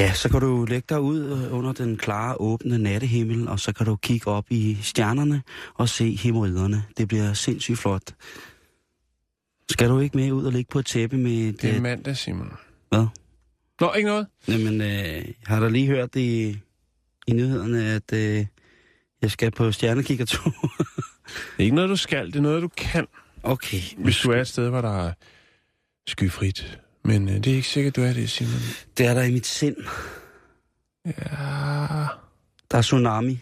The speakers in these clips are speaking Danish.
Ja, så kan du lægge dig ud øh, under den klare, åbne nattehimmel, og så kan du kigge op i stjernerne og se hemorriderne. Det bliver sindssygt flot. Skal du ikke med ud og ligge på et tæppe med... Det er mandag, Simon. Hvad? Nå, ikke noget? Jamen, øh, har du lige hørt i, i nyhederne, at øh, jeg skal på stjernekikkertur? Det er ikke noget, du skal. Det er noget, du kan, okay. hvis du er et sted, hvor der er skyfrit. Men øh, det er ikke sikkert, du er det, Simon. Det er der i mit sind. Ja... Der er tsunami.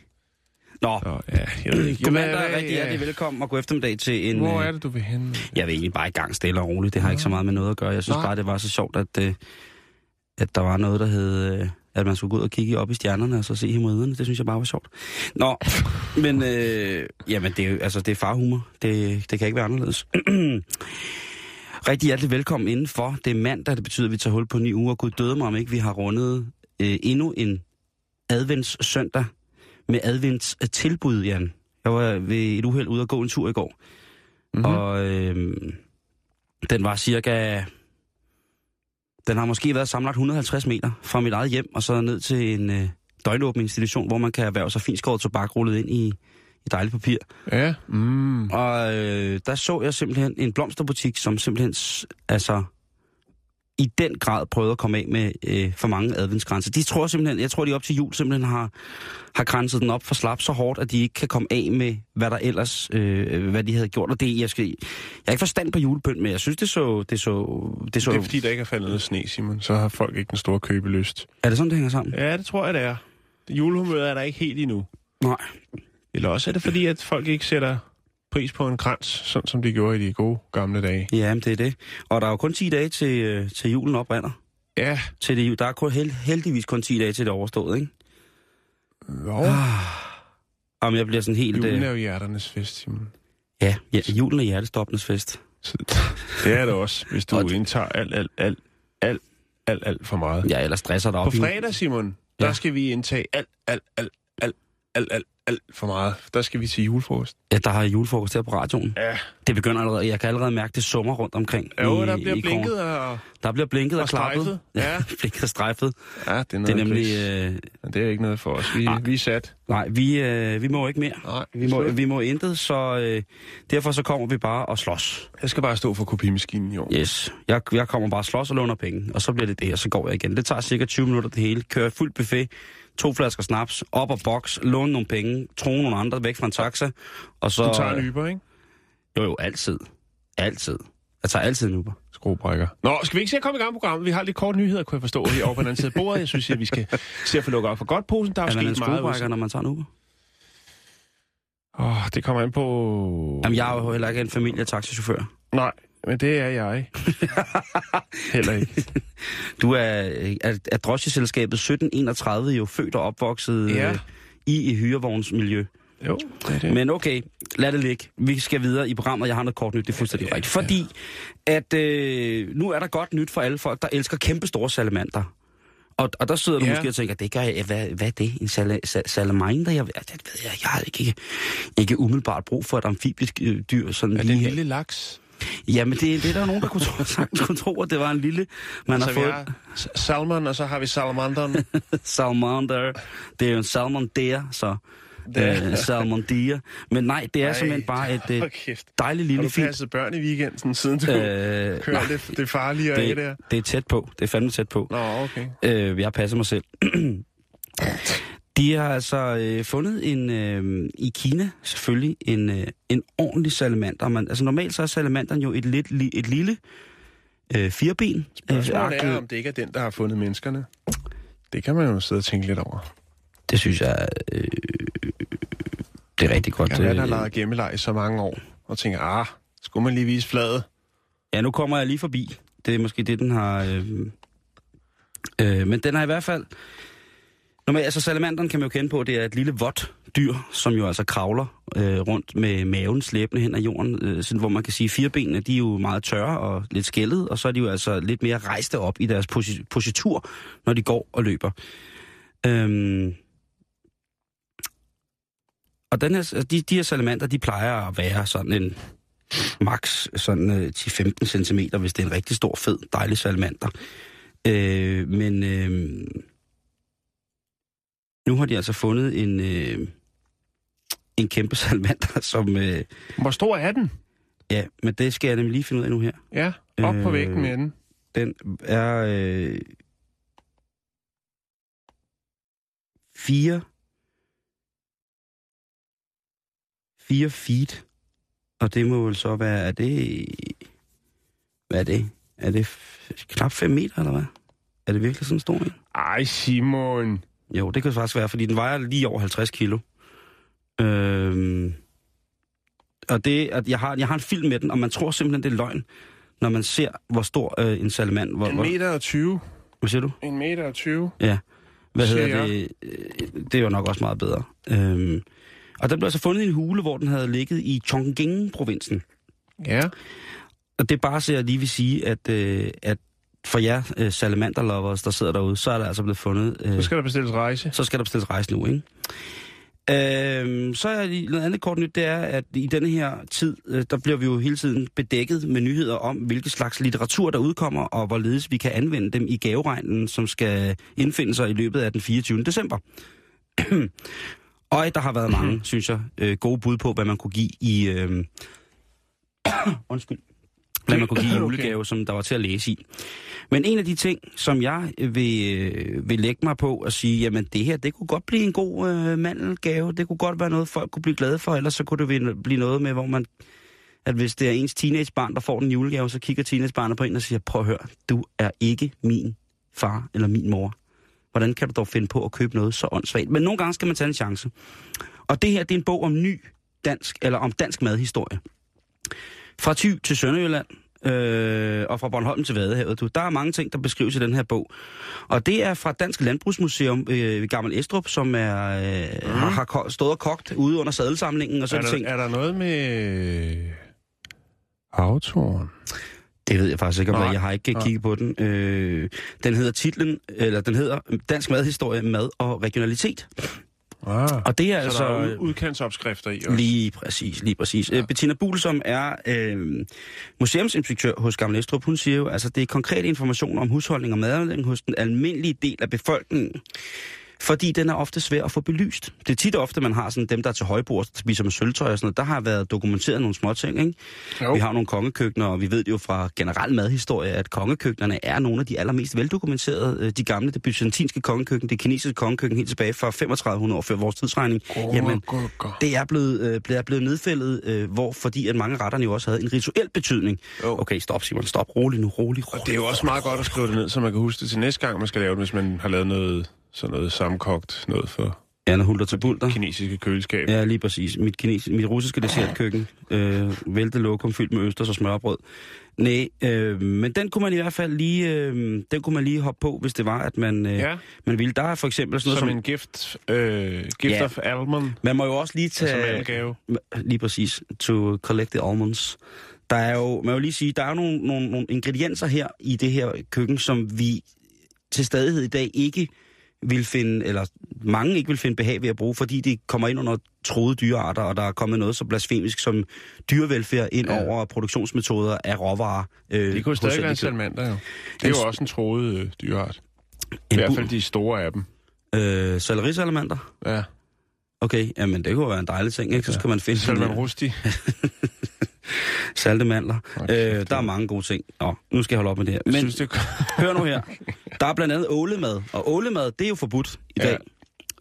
Nå, Nå, ja, jeg ved ikke. Jamen, er hvad- rigtig hjertelig velkommen og god eftermiddag til en... Hvor øh, er det, du vil hen? Jeg vil egentlig bare i gang stille og roligt. Det har ikke så meget med noget at gøre. Jeg synes Nej. bare, det var så sjovt, at, øh, at der var noget, der hed, øh, at man skulle gå ud og kigge op i stjernerne og så se himmelriderne. Det synes jeg bare var sjovt. Nå, men øh, jamen, det er, altså, det er farhumor. Det, det kan ikke være anderledes. Rigtig hjertelig velkommen indenfor. Det er mandag, det betyder, at vi tager hul på en ny uge, og gud døde mig, om ikke vi har rundet øh, endnu en advents søndag med advents tilbud, Jan. Jeg var ved et uheld ude og gå en tur i går. Mhm. Mm-hmm. Og øh, den var cirka... Den har måske været samlet 150 meter fra mit eget hjem, og så ned til en øh, døgnåben institution, hvor man kan erhverve sig finskåret tobak rullet ind i, i dejligt papir. Ja, mm. Og øh, der så jeg simpelthen en blomsterbutik, som simpelthen altså i den grad prøvede at komme af med øh, for mange adventsgrænser. De tror simpelthen, jeg tror de op til jul simpelthen har, har grænset den op for slap så hårdt, at de ikke kan komme af med, hvad der ellers, øh, hvad de havde gjort. Og det, jeg, skal, jeg har ikke forstand på julepynt, men jeg synes, det så... Det så, det så Det er fordi, der ikke er faldet noget sne, Simon. Så har folk ikke den store købelyst. er det sådan, det hænger sammen? Ja, det tror jeg, det er. Julehumøret er der ikke helt endnu. Nej. Eller også er det fordi, at folk ikke sætter pris på en krans, sådan som de gjorde i de gode gamle dage. Ja, men det er det. Og der er jo kun 10 dage til, øh, til julen oprinder. Ja, Til det, der er kun, held, heldigvis kun 10 dage til det er overstået, ikke? jo. Om jeg bliver sådan helt... Julen er Øh, jo hjerternes fest, Simon. ja, ja, julen er hjertestoppenes fest. Så, det er det også, hvis du Og indtager alt, alt, alt, alt, alt, alt for meget. Ja, eller stresser dig På op i... fredag, Simon, der Ja. skal vi indtage alt, alt, alt, alt, alt, alt, for meget. Der skal vi til julefrokost. Ja, der har julefrokost her på radioen. Ja. Det begynder allerede. Jeg kan allerede mærke, det summer rundt omkring. Jo, i, der bliver i blinket og... Der bliver blinket og, og klappet. Ja. blinket og strejfet. Ja, det er, noget Det er nemlig... Øh, Men det er ikke noget for os. Vi, Nej. vi er sat. nej, vi, øh, vi må ikke mere. Nej, Vi må, vi må intet, så øh, derfor så kommer vi bare og slås. Jeg skal bare stå for kopimaskinen i år. Yes. Jeg, jeg kommer bare og slås og låner penge, og så bliver det det, og så går jeg igen. Det tager cirka 20 minutter det hele. Kører fuld buffet, to flasker snaps, op og boks, låne nogle penge, tro nogle andre væk fra en taxa, og så... Du tager en Uber, ikke? Jo, jo, altid. Altid. Jeg tager altid en Uber. Skruebrækker. Nå, skal vi ikke se at komme i gang med programmet? Vi har lidt kort nyheder, kunne jeg forstå, her over på den anden side af bordet. Jeg synes, at vi skal se at få lukket op for godt posen. Der er, Er man en skruebrækker, når man tager en Uber? Åh, det kommer an på... Jamen, jeg er jo heller ikke en familietaxichauffør. Nej, men det er jeg. Heller ikke. Du er, er, er drosjeselskabet 1731 jo født og opvokset Ja. øh, i et hyrevognsmiljø. Jo, det er det. Men okay, lad det ligge. Vi skal videre i programmet. Jeg har noget kort nyt, det er fuldstændig rigtigt. Fordi at øh, nu er der godt nyt for alle folk, der elsker kæmpe store salamander. Og, og der sidder du Ja. måske og tænker, det gør jeg, hvad, hvad er det? En sal- sal- salamander? Jeg, det ved jeg, jeg har ikke, ikke umiddelbart brug for et amfibisk øh, dyr. Sådan er det lige en her. lille laks? Jamen, det, det er der nogen, der kunne tro, sagtens kunne tro, at det var en lille... Man så har fået har salmon, og så har vi salamanderen. salamander. Det er jo en salmon der, så... Det- Øh, salmon deer. Men nej, det er Ej, simpelthen bare et øh, Hold kæft. dejligt Har lille du fint... passet børn i weekenden, siden du øh, kører nej, det, det farlige af der? det, det er tæt på. Det er fandme tæt på. Nå, okay. Øh, jeg passer mig selv. De har altså øh, fundet en øh, i Kina selvfølgelig en, øh, en ordentlig salamander. Man, altså normalt så er salamanderen jo et, lidt, li, et lille øh, fireben. Spørgsmålet Øh, er, om det ikke er den, der har fundet menneskerne. Det kan man jo sidde og tænke lidt over. Det synes jeg... Øh, Det er rigtig godt. Jeg har øh, leget gemmeleg i så mange år, og tænker, ah, skulle man lige vise fladet? Ja, nu kommer jeg lige forbi. Det er måske det, den har... Øh, øh, men den har i hvert fald... Normalt, altså salamanderen kan man jo kende på, det er et lille vådt dyr, som jo altså kravler øh, rundt med maven slæbende hen ad jorden, øh, sådan, hvor man kan sige, at firebenene, de er jo meget tørre og lidt skældet, og så er de jo altså lidt mere rejste op i deres posi- positur, når de går og løber. Øhm, og den her, altså, de, de her salamander, de plejer at være sådan en max sådan øh, 10-15 cm, hvis det er en rigtig stor, fed, dejlig salamander. Øh, men øh, nu har de altså fundet en, øh, en kæmpe salamander, som... Øh, Hvor stor er den? ja, men det skal jeg nemlig lige finde ud af nu her. Ja, op øh... på væggen med den. Den er øh, 4 4 feet. Og det må vel så være, er det... Hvad er det? Er det knap 5 meter, eller hvad? Er det virkelig sådan stor en? Ej, Simon. Jo, det kan faktisk være, fordi den vejer lige over 50 kilo. Øhm, og det, at jeg har, jeg har en film med den, og man tror simpelthen, det er løgn, når man ser, hvor stor øh, en salamand... Hvor, En meter og 20. hvad siger du? En meter og 20. Ja. Hvad hedder det? Øh, Det er jo nok også meget bedre. Øhm, og den blev altså fundet i en hule, hvor den havde ligget i Chongqing-provinsen. Ja. Og det er bare så jeg lige vil sige, at, øh, at for jer øh, salamanderlovers, der sidder derude, så er der altså blevet fundet... Øh, Så skal der bestilles rejse. så skal der bestilles rejse nu, ikke? Øhm, så er lige noget andet kort nyt, det er, at i denne her tid, øh, der bliver vi jo hele tiden bedækket med nyheder om, hvilke slags litteratur, der udkommer, og hvorledes vi kan anvende dem i gaveregnen, som skal indfinde sig i løbet af den 24. december. og der har været mange, synes jeg, øh, gode bud på, hvad man kunne give i... Øh, undskyld. Hvad man kunne give i Okay. julegave, som der var til at læse i. Men en af de ting, som jeg vil, øh, vil lægge mig på at sige, jamen det her, det kunne godt blive en god øh, mandelgave. Det kunne godt være noget, folk kunne blive glade for, ellers så kunne det blive noget med, hvor man, at hvis det er ens teenagebarn, der får den julegave, så kigger teenagebarnet på en og siger, prøv at høre, du er ikke min far eller min mor. Hvordan kan du dog finde på at købe noget så åndssvagt? Men nogle gange skal man tage en chance. Og det her, det er en bog om ny dansk, eller om dansk madhistorie. Fra Thy til Sønderjylland, øh, og fra Bornholm til Vadehavet. Du. Der er mange ting, der beskrives i den her bog. Og det er fra Dansk Landbrugsmuseum øh, ved Gammel Estrup, som er, øh, mm. har, har stået og kogt ude under sadelsamlingen. Og så Er der, ting. er der noget med autoren? Det ved jeg faktisk ikke, om Nej. jeg, jeg har ikke Nej. kigget på den. Øh, den hedder titlen, eller den hedder Dansk Madhistorie, Mad og Regionalitet. Ah. Og det er Så altså... der er ud- udkantsopskrifter i også. Lige præcis, lige præcis. Ja. Bettina Buhl, som er øh, museumsinspektør hos Gamle Estrup, hun siger jo, altså det er konkrete informationer om husholdning og madlavning hos den almindelige del af befolkningen. Fordi den er ofte svær at få belyst. Det er tit ofte, man har sådan dem, der er til højbord, der spiser med sølvtøj og sådan noget. Der har været dokumenteret nogle små ting, ikke? Jo. Vi har nogle kongekøkkener, og vi ved det jo fra generel madhistorie, at kongekøkkenerne er nogle af de allermest veldokumenterede. Øh, De gamle, det byzantinske kongekøkken, det kinesiske kongekøkken helt tilbage fra 3500 år før vores tidsregning. Oh, Jamen, go, go. det er blevet, øh, blevet, blevet nedfældet, øh, hvor, fordi at mange retterne jo også havde en rituel betydning. Jo. Okay, stop Simon, stop. Rolig nu, rolig, rolig. Og det er jo også meget godt at skrive det ned, så man kan huske det til næste gang, man skal lave det, hvis man har lavet noget, sådan noget sammenkogt, noget for Ja, når hulter til bulter. kinesiske køleskab. Ja, lige præcis. Mit, kines, mit russiske dessertkøkken. Øh, væltet lokum fyldt med østers og smørbrød. Nej, øh, men den kunne man i hvert fald lige, øh, den kunne man lige hoppe på, hvis det var, at man, øh, Ja. man ville. Der er for eksempel sådan noget Som som... en gift, øh, gift Ja. of almond, Man må jo også lige som tage... en gave. Lige præcis. To collect the almonds. Der er jo, man vil lige sige, der er jo nogle, nogle, nogle ingredienser her i det her køkken, som vi til stadighed i dag ikke vil finde, eller mange ikke vil finde behag ved at bruge, fordi det kommer ind under troede dyrearter, og der er kommet noget så blasfemisk som dyrevelfærd ind Ja. over produktionsmetoder af råvarer. Øh, Det kunne stadig være en salamander, jo. Det er En- jo også en troet øh, dyreart. I hvert fald de store af dem. Øh, salerisalamander? Ja. Okay, jamen det kunne være en dejlig ting, ikke? Så skal man finde Salman øh, Rushdie. salte mandler. Okay, Øh, der er mange gode ting. Nå, nu skal jeg holde op med det her. Men synes, det hør nu her. Der er blandt andet ålemad, og ålemad, det er jo forbudt i Ja. dag.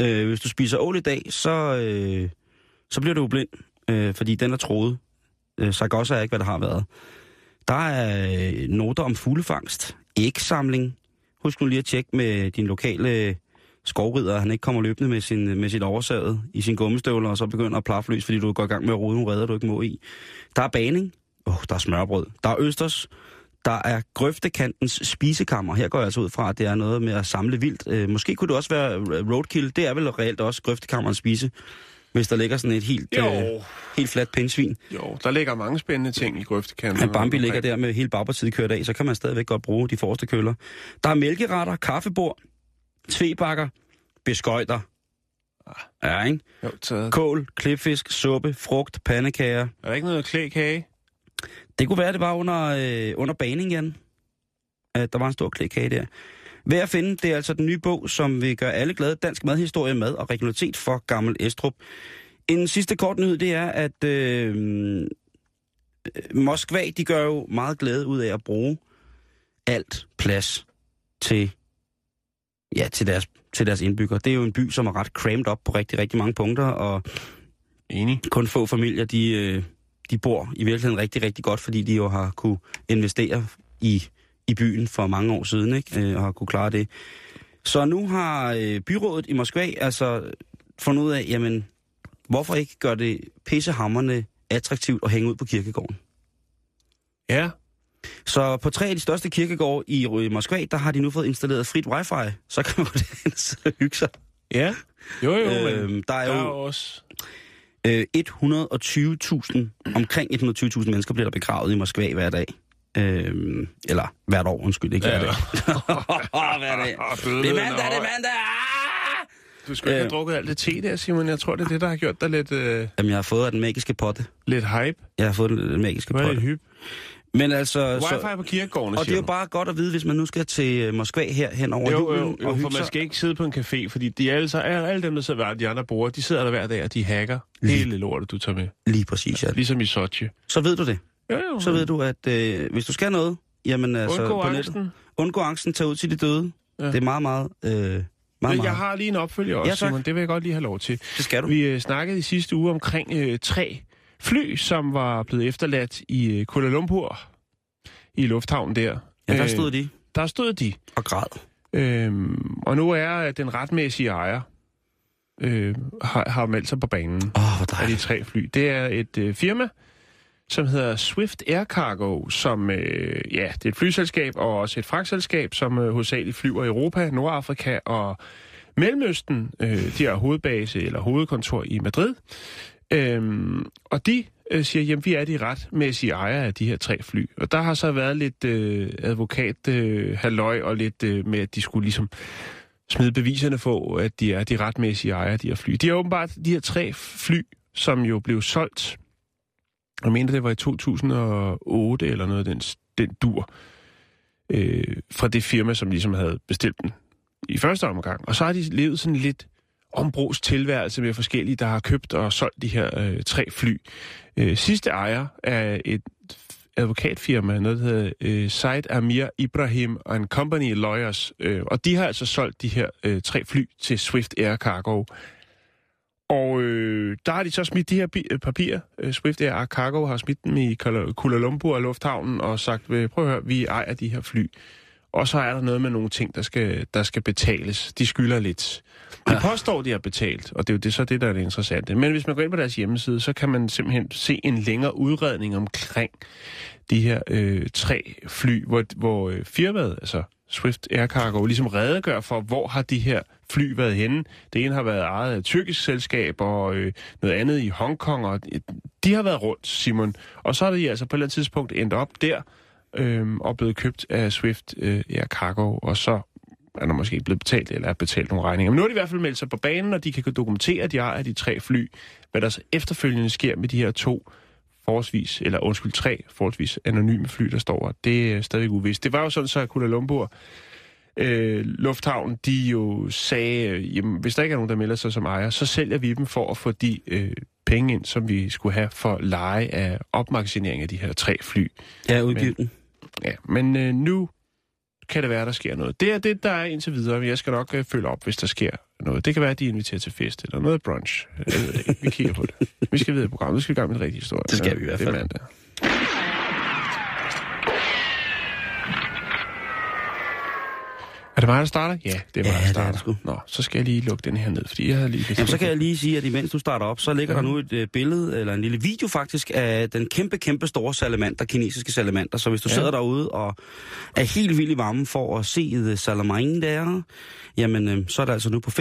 Øh, hvis du spiser ål i dag, så, øh, så bliver du blind, øh, fordi den er troet. Øh, Sargossa er ikke, hvad det har været. Der er øh, noter om fuglefangst, ægsamling. Husk nu lige at tjekke med din lokale skovrider, han ikke kommer løbende med, sin, med sit oversaget i sin gummistøvler, og så begynder at plaffe løs, fordi du går i gang med at rode nogle redder, du ikke må i. Der er baning. Oh, der er smørbrød. Der er østers. Der er grøftekantens spisekammer. Her går jeg altså ud fra, at det er noget med at samle vildt. Øh, måske kunne det også være roadkill. Det er vel reelt også grøftekammerens spise, hvis der ligger sådan et helt, Jo. øh, helt fladt pindsvin. Jo, der ligger mange spændende ting i grøftekanten. Men Bambi ligger der med hele bagpartiet kørt af, så kan man stadigvæk godt bruge de forreste køller. Der er mælkeretter, kaffebord, tebakker, beskøjter. Ja, ikke? Jo, taget. Kål, klipfisk, suppe, frugt, pandekager. Er der ikke noget klækage? Det kunne være, det var under, øh, under baning, Jan. At der var en stor klækage der. Ved at finde, det er altså den nye bog, som vil gøre alle glade. Dansk madhistorie, mad og regionalitet for Gammel Estrup. En sidste kort nyhed, det er, at øh, Moskva, de gør jo meget glæde ud af at bruge alt plads til, ja, til, deres, til deres indbyggere. Det er jo en by, som er ret crammed op på rigtig, rigtig mange punkter, og Enig. kun få familier, de, øh, de bor i virkeligheden rigtig, rigtig godt, fordi de jo har kunne investere i, i byen for mange år siden, ikke? Øh, og har kunne klare det. Så nu har øh, byrådet i Moskva altså fundet ud af, jamen, hvorfor ikke gøre det pissehammerne attraktivt at hænge ud på kirkegården? Ja, Så på tre af de største kirkegårde i øh, Moskva, der har de nu fået installeret frit wifi, så kan man gå derhen og hygge sig. ja. Jo, jo, men Øhm, der er der er jo jo også... Øh, 120.000, omkring 120.000 mennesker bliver der begravet i Moskva hver dag. Øh, eller hvert år, undskyld, ikke hver Ja. dag. hver dag. Det er mandag, det er mandag! Ah! Du skulle ikke have Øh. drukket alt det te der, Simon. Jeg tror, det er det, der har gjort dig lidt, øh, Jamen, jeg har fået af den magiske potte. lidt hype. Jeg har fået den magiske Hvad er potte. det hype? Men altså... Wi-Fi Så, på kirkegårdene, og det er jo bare godt at vide, hvis man nu skal til øh, Moskva her hen over Jo, julen jo, og jo hygge for man skal ikke sidde på en café, fordi de alle, så, alle, dem, der sidder ved de andre borde, de sidder der hver dag, og de hacker Lige. hele lortet, du tager med. Lige præcis, ja. Ligesom i Sochi. Så ved du det. Jo, jo. Så ved du, at øh, hvis du skal noget, jamen altså... Undgå på nettet- angsten. Undgå angsten, tag ud til de døde. Ja. Det er meget, meget... Øh, meget, meget. jeg har lige en opfølger også, Ja, tak. Simon. Det vil jeg godt lige have lov til. Det skal du. Vi øh, snakkede i sidste uge omkring øh, tre fly, som var blevet efterladt i øh, Kuala Lumpur, i lufthavnen der. Ja, der Øh, stod de Der stod de. og græd. Øhm, og nu er den retmæssige ejer, øh, har, har meldt sig på banen oh, hvor af de tre fly. Det er et øh, firma, som hedder Swift Air Cargo, som øh, ja, det er et flyselskab og også et fragtselskab, som øh, hovedsageligt flyver i Europa, Nordafrika og Mellemøsten. Øh, de har hovedbase eller hovedkontor i Madrid. Øhm, og de øh, siger, jamen vi er de retmæssige ejere af de her tre fly. Og der har så været lidt øh, advokat øh, halløj og lidt øh, med, at de skulle ligesom smide beviserne på, at de er de retmæssige ejere af de her fly. De er åbenbart de her tre fly, som jo blev solgt, jeg mener det var i 2008 eller noget den, den dur, øh, fra det firma, som ligesom havde bestilt den i første omgang. Og så har de levet sådan lidt ombrugs tilværelse med forskellige, der har købt og solgt de her øh, tre fly. Øh, sidste ejer er et advokatfirma, noget der hedder øh, Said Amir Ibrahim and Company Lawyers, øh, og de har altså solgt de her øh, tre fly til Swift Air Cargo. Og øh, der har de så smidt de her bi- øh, papirer. Øh, Swift Air Cargo har smidt dem i Kuala Lumpur og lufthavnen og sagt, øh, prøv at høre, vi ejer de her fly. Og så er der noget med nogle ting, der skal, der skal betales. De skylder lidt. De påstår, de har betalt, og det er jo det, så det, der er det interessante. Men hvis man går ind på deres hjemmeside, så kan man simpelthen se en længere udredning omkring de her øh, tre fly, hvor, hvor øh, firmaet, altså Swift Air Cargo, ligesom redegør for, hvor har de her fly været henne. Det ene har været ejet af et tyrkisk selskab, og øh, noget andet i Hongkong, og de har været rundt, Simon. Og så er de altså på et eller andet tidspunkt endt op der, øh, og blevet købt af Swift øh, Air Cargo, og så er der måske ikke blevet betalt, eller er betalt nogle regninger. Men nu har de i hvert fald meldt sig på banen, og de kan dokumentere, at de ejer de tre fly. Hvad der så efterfølgende sker med de her to forholdsvis, eller undskyld, tre forholdsvis anonyme fly, der står det er stadig uvist. Det var jo sådan, så at Kuala Lumpur øh, Lufthavn, de jo sagde, øh, jamen, hvis der ikke er nogen, der melder sig som ejer, så sælger vi dem for at få de øh, penge ind, som vi skulle have for leje af opmagasinering af de her tre fly. Ja, udgivet. Ja, men øh, nu kan det være, der sker noget. Det er det, der er indtil videre, men jeg skal nok øh, følge op, hvis der sker noget. Det kan være, at de inviterer til fest, eller noget brunch. Jeg ved det ikke. Vi kigger på det. Vi skal videre i programmet. Nu skal vi i gang med en rigtig historie. Det skal vi i hvert Det er fald. mandag. Er det mig, der starter? Ja, det er mig, Ja, der det er starter. det. Nå, så skal jeg lige lukke den her ned, fordi jeg havde lige... Jamen, så kan jeg lige sige, at imens du starter op, så ligger Ja. der nu et øh, billede, eller en lille video faktisk, af den kæmpe, kæmpe store salamander, kinesiske salamander. Så hvis du Ja. sidder derude og er helt vild i varmen for at se The Salamander der, jamen, øh, så er det altså nu på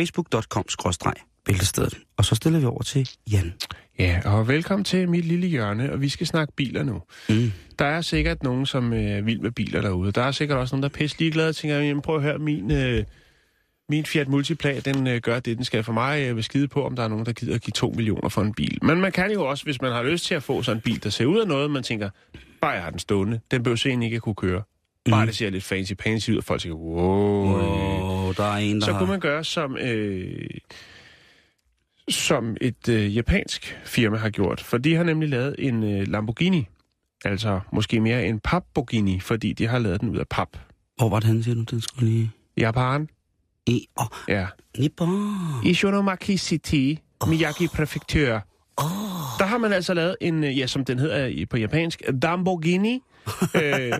facebook.com-billedstedet. Og så stiller vi over til Jan. Ja, og velkommen til mit lille hjørne, og vi skal snakke biler nu. Mm. Der er sikkert nogen, som øh, er vild med biler derude. Der er sikkert også nogen, der er pisse ligeglade og tænker, jamen prøv at høre, min, øh, min Fiat Multipla, den øh, gør det, den skal for mig. Jeg vil skide på, om der er nogen, der gider at give 2 millioner for en bil. Men man kan jo også, hvis man har lyst til at få sådan en bil, der ser ud af noget, man tænker, bare jeg har den stående, den behøver egentlig ikke at kunne køre. Bare Mm. det ser lidt fancy fancy ud, og folk tænker, wow. Wow, der er en, der Så har... kunne man gøre som, øh, som et øh, japansk firma har gjort. For de har nemlig lavet en øh, Lamborghini. Altså måske mere en papborghini, fordi de har lavet den ud af pap. Hvor var det henne, siger du? Den skulle lige... Japan. I... Oh, Ja. Nippon. I Shonomaki City, Miyagi Præfektur. Åh, Der har man altså lavet en, øh, ja, som den hedder i- på japansk, Lamborghini, øh,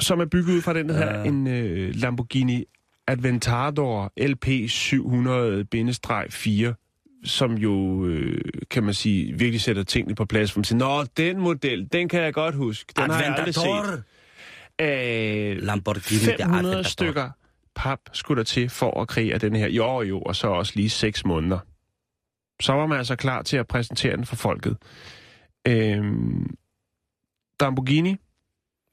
som er bygget ud fra den, der hedder Ja. en øh, Lamborghini Aventador LP 700-4, som jo, øh, kan man sige, virkelig sætter tingene på plads. For man siger, Nå, den model, den kan jeg godt huske. Den har jeg aldrig set. Aventador. Øh, Lamborghini. det er 500 Aventador. stykker pap skulle der til for at kreere den her. Jo, jo, og så også lige 6 måneder. Så var man altså klar til at præsentere den for folket. Øhm, Lamborghini,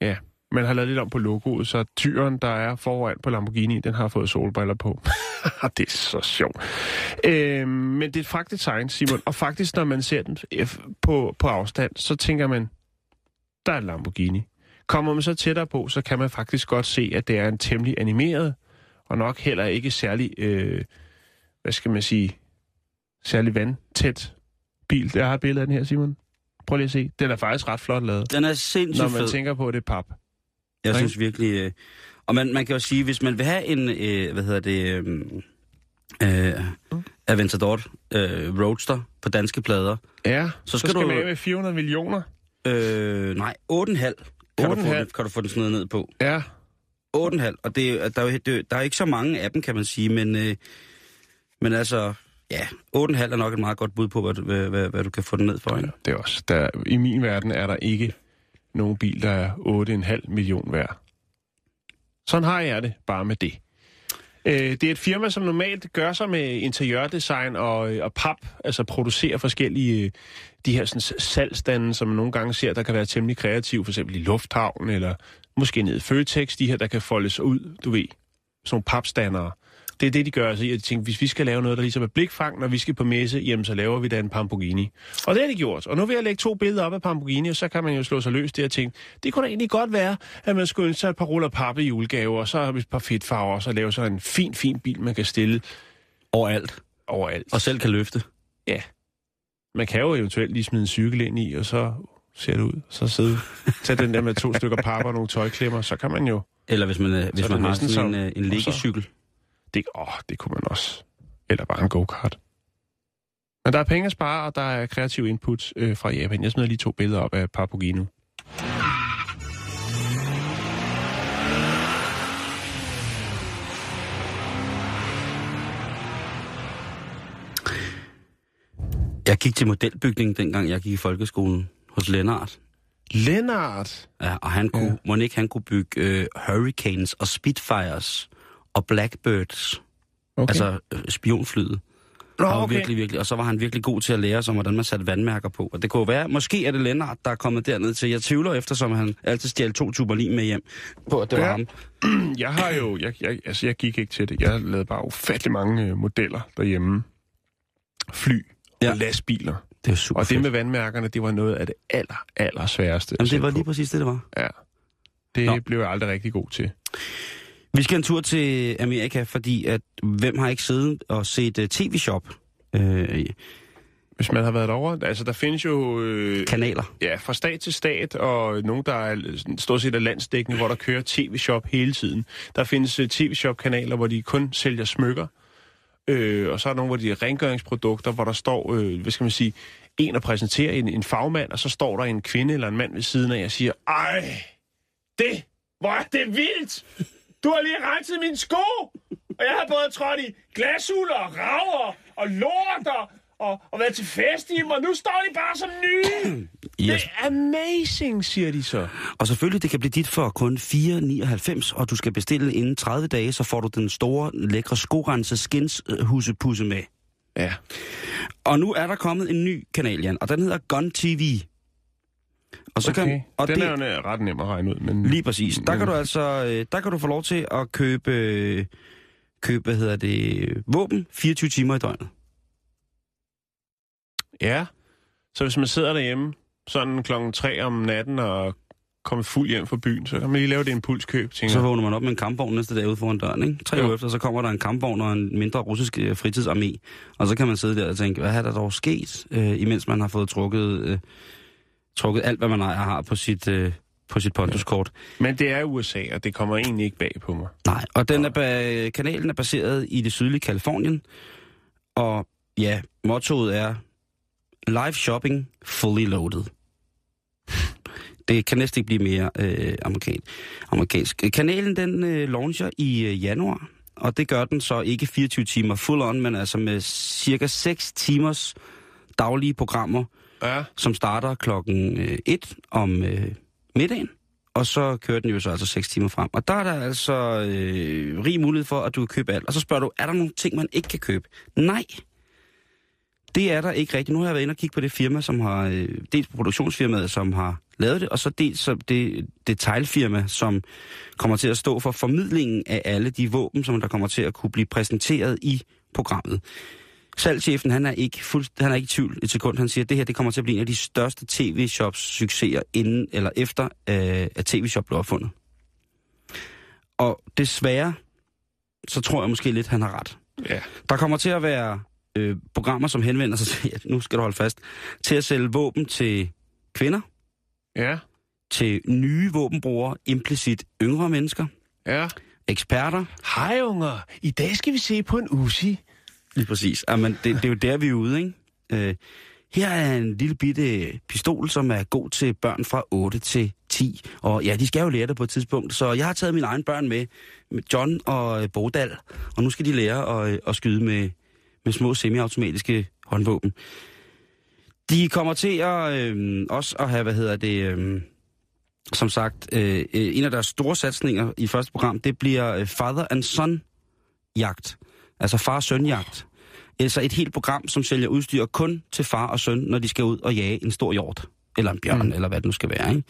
ja, man har lavet lidt om på logoet, så tyren, der er foran på Lamborghini, den har fået solbriller på. det er så sjovt. Øhm, men det er et fragtdesign, Simon, og faktisk, når man ser den øh, på, på afstand, så tænker man, der er en Lamborghini. Kommer man så tættere på, så kan man faktisk godt se, at det er en temmelig animeret, og nok heller ikke særlig, øh, hvad skal man sige, særlig vandtæt bil. Jeg har et billede af den her, Simon. Prøv lige at se. Den er faktisk ret flot lavet, Den er sindssygt når man fed. tænker på, at det er pap. Jeg synes virkelig... Øh, og man, man kan jo sige, hvis man vil have en, øh, hvad hedder det, øh, øh, Aventador øh, Roadster på danske plader, Ja, Så skal så skal du- man af med 400 millioner. øh, nej, 8,5 kan, du få 8,5. den, kan du få den sådan noget ned på. Ja, 8,5, og det, er- der, er jo, det, der er ikke så mange af dem, kan man sige, men, øh, men altså, ja, 8,5 er nok et meget godt bud på, hvad, du- hvad, hvad, hvad du kan få den ned for. ja det er også. Der, I min verden er der ikke nogen bil, der er 8,5 million værd. Sådan har jeg det bare med det. Øh, det er et firma, som normalt gør sig med interiørdesign og, øh, og pap, altså producerer forskellige øh, de her sådan, salgstande, som man nogle gange ser, der kan være temmelig kreative, for eksempel i Lufthavn, eller måske ned i Føtex, de her, der kan foldes ud, du ved, sådan nogle papstandere. Det er det, de gør. Altså, jeg tænker, hvis vi skal lave noget, der ligesom er blikfang, når vi skal på messe, jamen så laver vi da en Pamborghini. Og det har de gjort. Og nu vil jeg lægge to billeder op af Pamborghini, og så kan man jo slå sig løs det og tænke, det kunne da egentlig godt være, at man skulle ønske sig et par ruller pappe i julegave, og så et par fedtfarver, og så lave så en fin, fin bil, man kan stille Overalt. overalt. Og selv kan løfte. Man kan jo eventuelt lige smide en cykel ind i, og så ser det ud. Så sidde, tage den der med to stykker papper og nogle tøjklemmer, så kan man jo... Eller hvis man, øh, hvis man har sådan en, øh, en så- liggecykel. Det, åh, det kunne man også. Eller bare en go-kart. Men der er penge at spare, og der er kreativ input øh, fra Japan. Jeg smider lige to billeder op af Papagino. Jeg gik til modelbygning, dengang jeg gik i folkeskolen hos Lennart. Lennart! Ja, og han kunne, Ja. må ikke han kunne bygge øh, Hurricanes og Spitfires og Blackbirds. Okay. Altså øh, spionflyet. Nå, Han var okay. virkelig, virkelig, og så var han virkelig god til at lære os om, hvordan man satte vandmærker på. Og det kunne være, måske er det Lennart, der er kommet derned til. Jeg tvivler, eftersom han altid stjal to tuber lim med hjem, på at det var Ja. ham. Jeg har jo... Jeg, jeg, altså, jeg gik ikke til det. Jeg lavede bare ufattelig mange øh, modeller derhjemme. Fly og Ja. lastbiler. Det er super Og det med vandmærkerne, det var noget af det aller, aller sværeste. Jamen, det var lige præcis det, det var. Ja. Det Nå. blev jeg aldrig rigtig god til. Vi skal en tur til Amerika, fordi at, hvem har ikke siddet og set uh, tv-shop? Uh, Hvis man har været derovre, altså der findes jo øh, kanaler. ja, fra stat til stat, og nogen, der er stort set er landsdækkende, hvor der kører tv-shop hele tiden. Der findes øh, tv-shop-kanaler, hvor de kun sælger smykker, øh, og så er der nogle, hvor de er rengøringsprodukter, hvor der står, øh, hvad skal man sige, en og præsenterer en, en fagmand, og så står der en kvinde eller en mand ved siden af, og siger, ej, det, hvor er det vildt! Du har lige renset min sko, og jeg har både trådt i glashul og rager og lort og, og, været til fest i dem, og nu står de bare som nye. Yes. Det er amazing, siger de så. Og selvfølgelig, det kan blive dit for kun 4,99, og du skal bestille inden 30 dage, så får du den store, lækre skorense skins øh, husepusse med. Ja. Og nu er der kommet en ny kanal, Jan, og den hedder Gun TV. Og så Okay. kan, og Den det, er jo ret nem at regne ud, men... Lige præcis. Der kan du altså, øh, der kan du få lov til at købe, købe hvad hedder det, våben 24 timer i døgnet. Ja. Så hvis man sidder derhjemme sådan klokken 3 om natten og kommer fuld hjem fra byen, så kan man lige lave det impulskøb, tænker Så vågner man op med en kampvogn næste dag ude foran døren, ikke? Tre Jo. uger efter, så kommer der en kampvogn og en mindre russisk øh, fritidsarmé. Og så kan man sidde der og tænke, hvad er der dog sket, øh, imens man har fået trukket, øh, trukket alt, hvad man ejer har på sit, øh, på sit ponduskort. Men det er USA, og det kommer egentlig ikke bag på mig. Nej, og den er ba- kanalen er baseret i det sydlige Kalifornien. Og ja, mottoet er live shopping fully loaded. Det kan næsten ikke blive mere øh, amerikan- amerikansk. Kanalen den øh, launcher i øh, januar, og det gør den så ikke 24 timer full on, men altså med cirka 6 timers daglige programmer, Ja. som starter klokken øh, 1 om øh, middagen, og så kører den jo så altså 6 timer frem. Og der er der altså øh, rig mulighed for, at du kan købe alt. Og så spørger du, er der nogle ting, man ikke kan købe? Nej, det er der ikke rigtigt. Nu har jeg været inde og kigge på det firma, som har, øh, dels produktionsfirmaet, som har lavet det, og så dels så det detailfirma, som kommer til at stå for formidlingen af alle de våben, som der kommer til at kunne blive præsenteret i programmet. Salgschefen, han er ikke, fuld, han er ikke i tvivl et sekund. Han siger, at det her det kommer til at blive en af de største tv-shops succeser inden eller efter, øh, at tv-shop blev opfundet. Og desværre, så tror jeg måske lidt, han har ret. Ja. Der kommer til at være øh, programmer, som henvender sig til, ja, nu skal du holde fast, til at sælge våben til kvinder, Ja. til nye våbenbrugere, implicit yngre mennesker, Ja. eksperter. Hej unger, i dag skal vi se på en Uzi. Lige præcis. Jamen, det, det er jo der, vi er ude, ikke? Øh, her er en lille bitte pistol, som er god til børn fra 8 til 10. Og ja, de skal jo lære det på et tidspunkt. Så jeg har taget mine egne børn med, med John og øh, Bodal. Og nu skal de lære at, øh, at skyde med, med små semiautomatiske håndvåben. De kommer til at øh, også at have, hvad hedder det, øh, som sagt, øh, øh en af deres store satsninger i første program, det bliver Father and Son jagt. Altså far og søn jagt. Altså et helt program, som sælger udstyr kun til far og søn, når de skal ud og jage en stor hjort. Eller en bjørn, Mm. eller hvad det nu skal være. Ikke?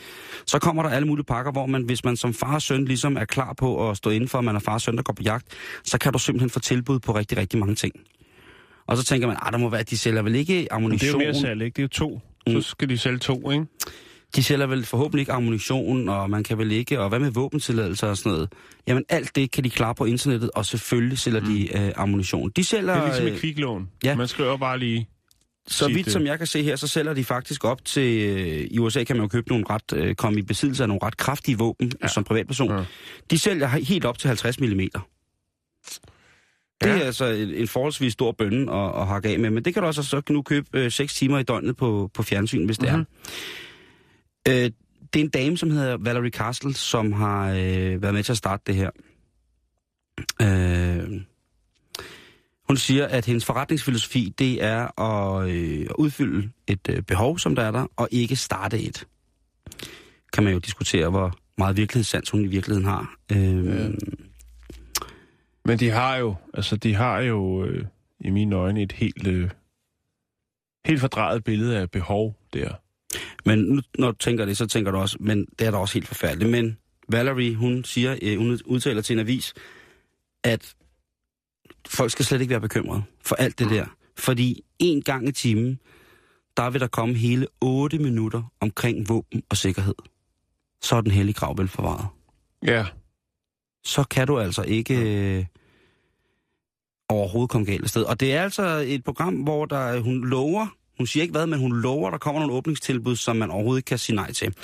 Så kommer der alle mulige pakker, hvor man, hvis man som far og søn ligesom er klar på at stå indenfor, at man er far og søn, der går på jagt, så kan du simpelthen få tilbud på rigtig, rigtig mange ting. Og så tænker man, at der må være, at de sælger vel ikke Men det er ammunition. jo mere salg, ikke? Det er jo to. Mm. Så skal de sælge to, ikke? De sælger vel forhåbentlig ikke ammunition, og man kan vel ikke, og hvad med våbentilladelser og sådan noget. Jamen alt det kan de klare på internettet, og selvfølgelig sælger mm. de øh, ammunition. De sælger, Det er ligesom øh, et kviklån. ja. Man skriver bare lige... så vidt øh, som jeg kan se her, så sælger de faktisk op til, øh, i USA kan man jo købe nogle ret, øh, komme i besiddelse af nogle ret kraftige våben ja. som privatperson. Ja. Ja. De sælger he- helt op til 50 mm. Det Ja. er altså en, en forholdsvis stor bønne at, at hakke af med, men det kan du også så nu købe øh, 6 timer i døgnet på, på fjernsyn, hvis det Mhm. er. Øh, det er en dame, som hedder Valerie Castle, som har øh, været med til at starte det her. Øh, hun siger, at hendes forretningsfilosofi, det er at, øh, at udfylde et øh, behov, som der er der, og ikke starte et. Kan man jo diskutere, hvor meget virkelighedssans hun i virkeligheden har. Øh, Ja. Men de har jo, altså de har jo øh, i mine øjne et helt, øh, helt fordrejet billede af behov der. Men nu, når du tænker det, så tænker du også, men det er da også helt forfærdeligt. Men Valerie, hun siger, øh, hun udtaler til en avis, at folk skal slet ikke være bekymrede for alt det der. Fordi en gang i timen, der vil der komme hele 8 minutter omkring våben og sikkerhed. Så er den hellige grav vel forvaret. Ja. Så kan du altså ikke øh, overhovedet komme galt af sted. Og det er altså et program, hvor der, hun lover, hun siger ikke hvad, men hun lover, der kommer nogle åbningstilbud, som man overhovedet kan sige nej til.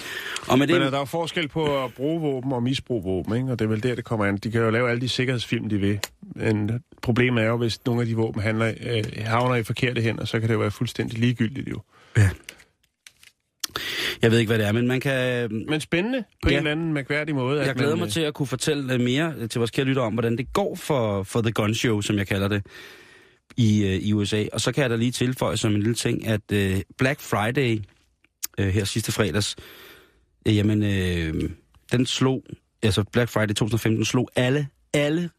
Og med det, Men er der er jo forskel på at bruge våben og misbruge våben, ikke? og det er vel der, det kommer an. De kan jo lave alle de sikkerhedsfilm, de vil. Men problemet er jo, hvis nogle af de våben handler, øh, havner i forkerte hænder, så kan det jo være fuldstændig ligegyldigt jo. Jeg ved ikke, hvad det er, men man kan... Men spændende på ja. Ja. en eller anden mærkværdig måde. Jeg at glæder man, mig øh, til at kunne fortælle øh, mere øh, til vores kære lytter om, hvordan det går for, for The Gun Show, som jeg kalder det, i, øh, i USA. Og så kan jeg da lige tilføje som en lille ting, at øh, Black Friday øh, her sidste fredags, øh, jamen, øh, den slog, altså Black Friday 2015 slog alle, alle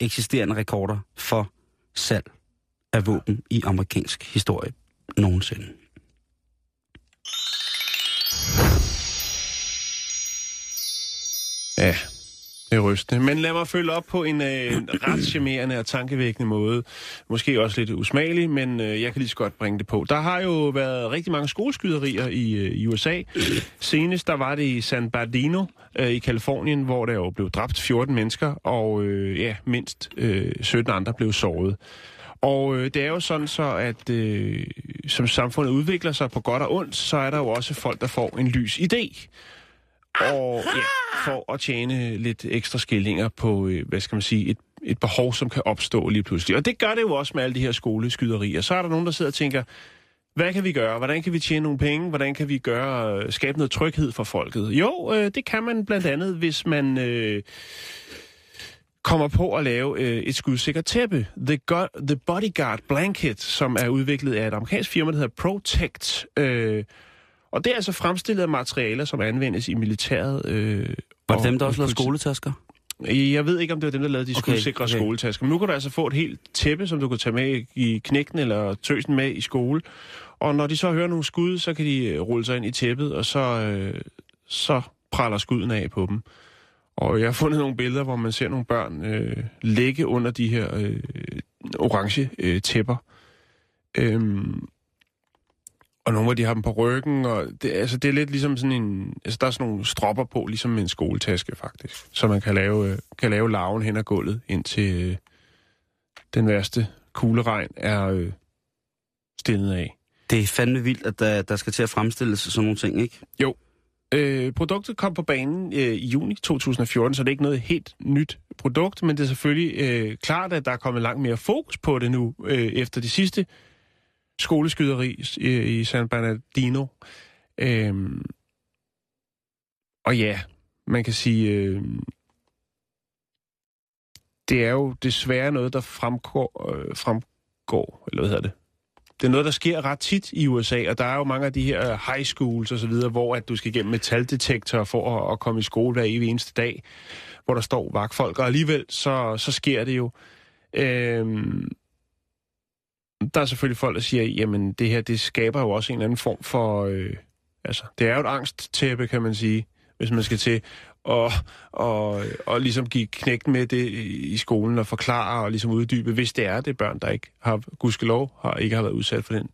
eksisterende rekorder for salg af våben i amerikansk historie nogensinde. Ja, det er rystende. Men lad mig følge op på en øh, ret charmerende og tankevækkende måde. Måske også lidt usmagelig, men øh, jeg kan lige så godt bringe det på. Der har jo været rigtig mange skoleskyderier i, øh, i USA. Senest der var det i San Bernardino øh, i Kalifornien, hvor der jo blev dræbt 14 mennesker, og øh, ja, mindst øh, 17 andre blev såret. Og øh, det er jo sådan så, at øh, som samfundet udvikler sig på godt og ondt, så er der jo også folk, der får en lys idé. Og ja, for at tjene lidt ekstra skillinger på, øh, hvad skal man sige, et, et behov, som kan opstå lige pludselig. Og det gør det jo også med alle de her skoleskyderier. Så er der nogen, der sidder og tænker, hvad kan vi gøre? Hvordan kan vi tjene nogle penge? Hvordan kan vi gøre, øh, skabe noget tryghed for folket? Jo, øh, det kan man blandt andet, hvis man øh, kommer på at lave øh, et skudsikkert tæppe. The, The Bodyguard Blanket, som er udviklet af et amerikansk firma, der hedder Protect. Øh, og det er altså fremstillet af materialer, som anvendes i militæret. Øh, Var og- det dem, der og også lavede skoletasker? Jeg ved ikke, om det var dem, der lavede de Okay, skudsikre okay. skoletasker. Men nu kan du altså få et helt tæppe, som du kan tage med i knægten eller tøsen med i skole. Og når de så hører nogle skud, så kan de øh, rulle sig ind i tæppet, og så, øh, så praller skuden af på dem. Og jeg har fundet nogle billeder, hvor man ser nogle børn øh, ligge under de her øh, orange øh, tæpper. Øhm, og nogle af de har dem på ryggen, og det, altså, det er lidt ligesom sådan en... Altså, der er sådan nogle stropper på, ligesom en skoletaske, faktisk. Så man kan lave, øh, kan lave laven hen ad gulvet, indtil øh, den værste kugleregn er øh, stillet af. Det er fandme vildt, at der, der skal til at fremstilles sådan nogle ting, ikke? Øh, produktet kom på banen øh, i juni 2014, så det er ikke noget helt nyt produkt, men det er selvfølgelig øh, klart, at der er kommet langt mere fokus på det nu, øh, efter de sidste skoleskyderi i, i San Bernardino. Øhm, og ja, man kan sige, øh, det er jo desværre noget, der fremgår, øh, fremgår, eller hvad hedder det? Det er noget, der sker ret tit i USA, og der er jo mange af de her øh, high schools og så videre, hvor at du skal igennem metaldetektor for at, at komme i skole hver evig eneste dag, hvor der står vagtfolk, og alligevel så, så sker det jo. Øhm, der er selvfølgelig folk, der siger, jamen det her, det skaber jo også en eller anden form for, øh, altså det er jo et angsttæppe, kan man sige, hvis man skal til og, og, og ligesom give knægt med det i skolen og forklare og ligesom uddybe, hvis det er det børn, der ikke har, gudskelov, har, ikke har været udsat for den.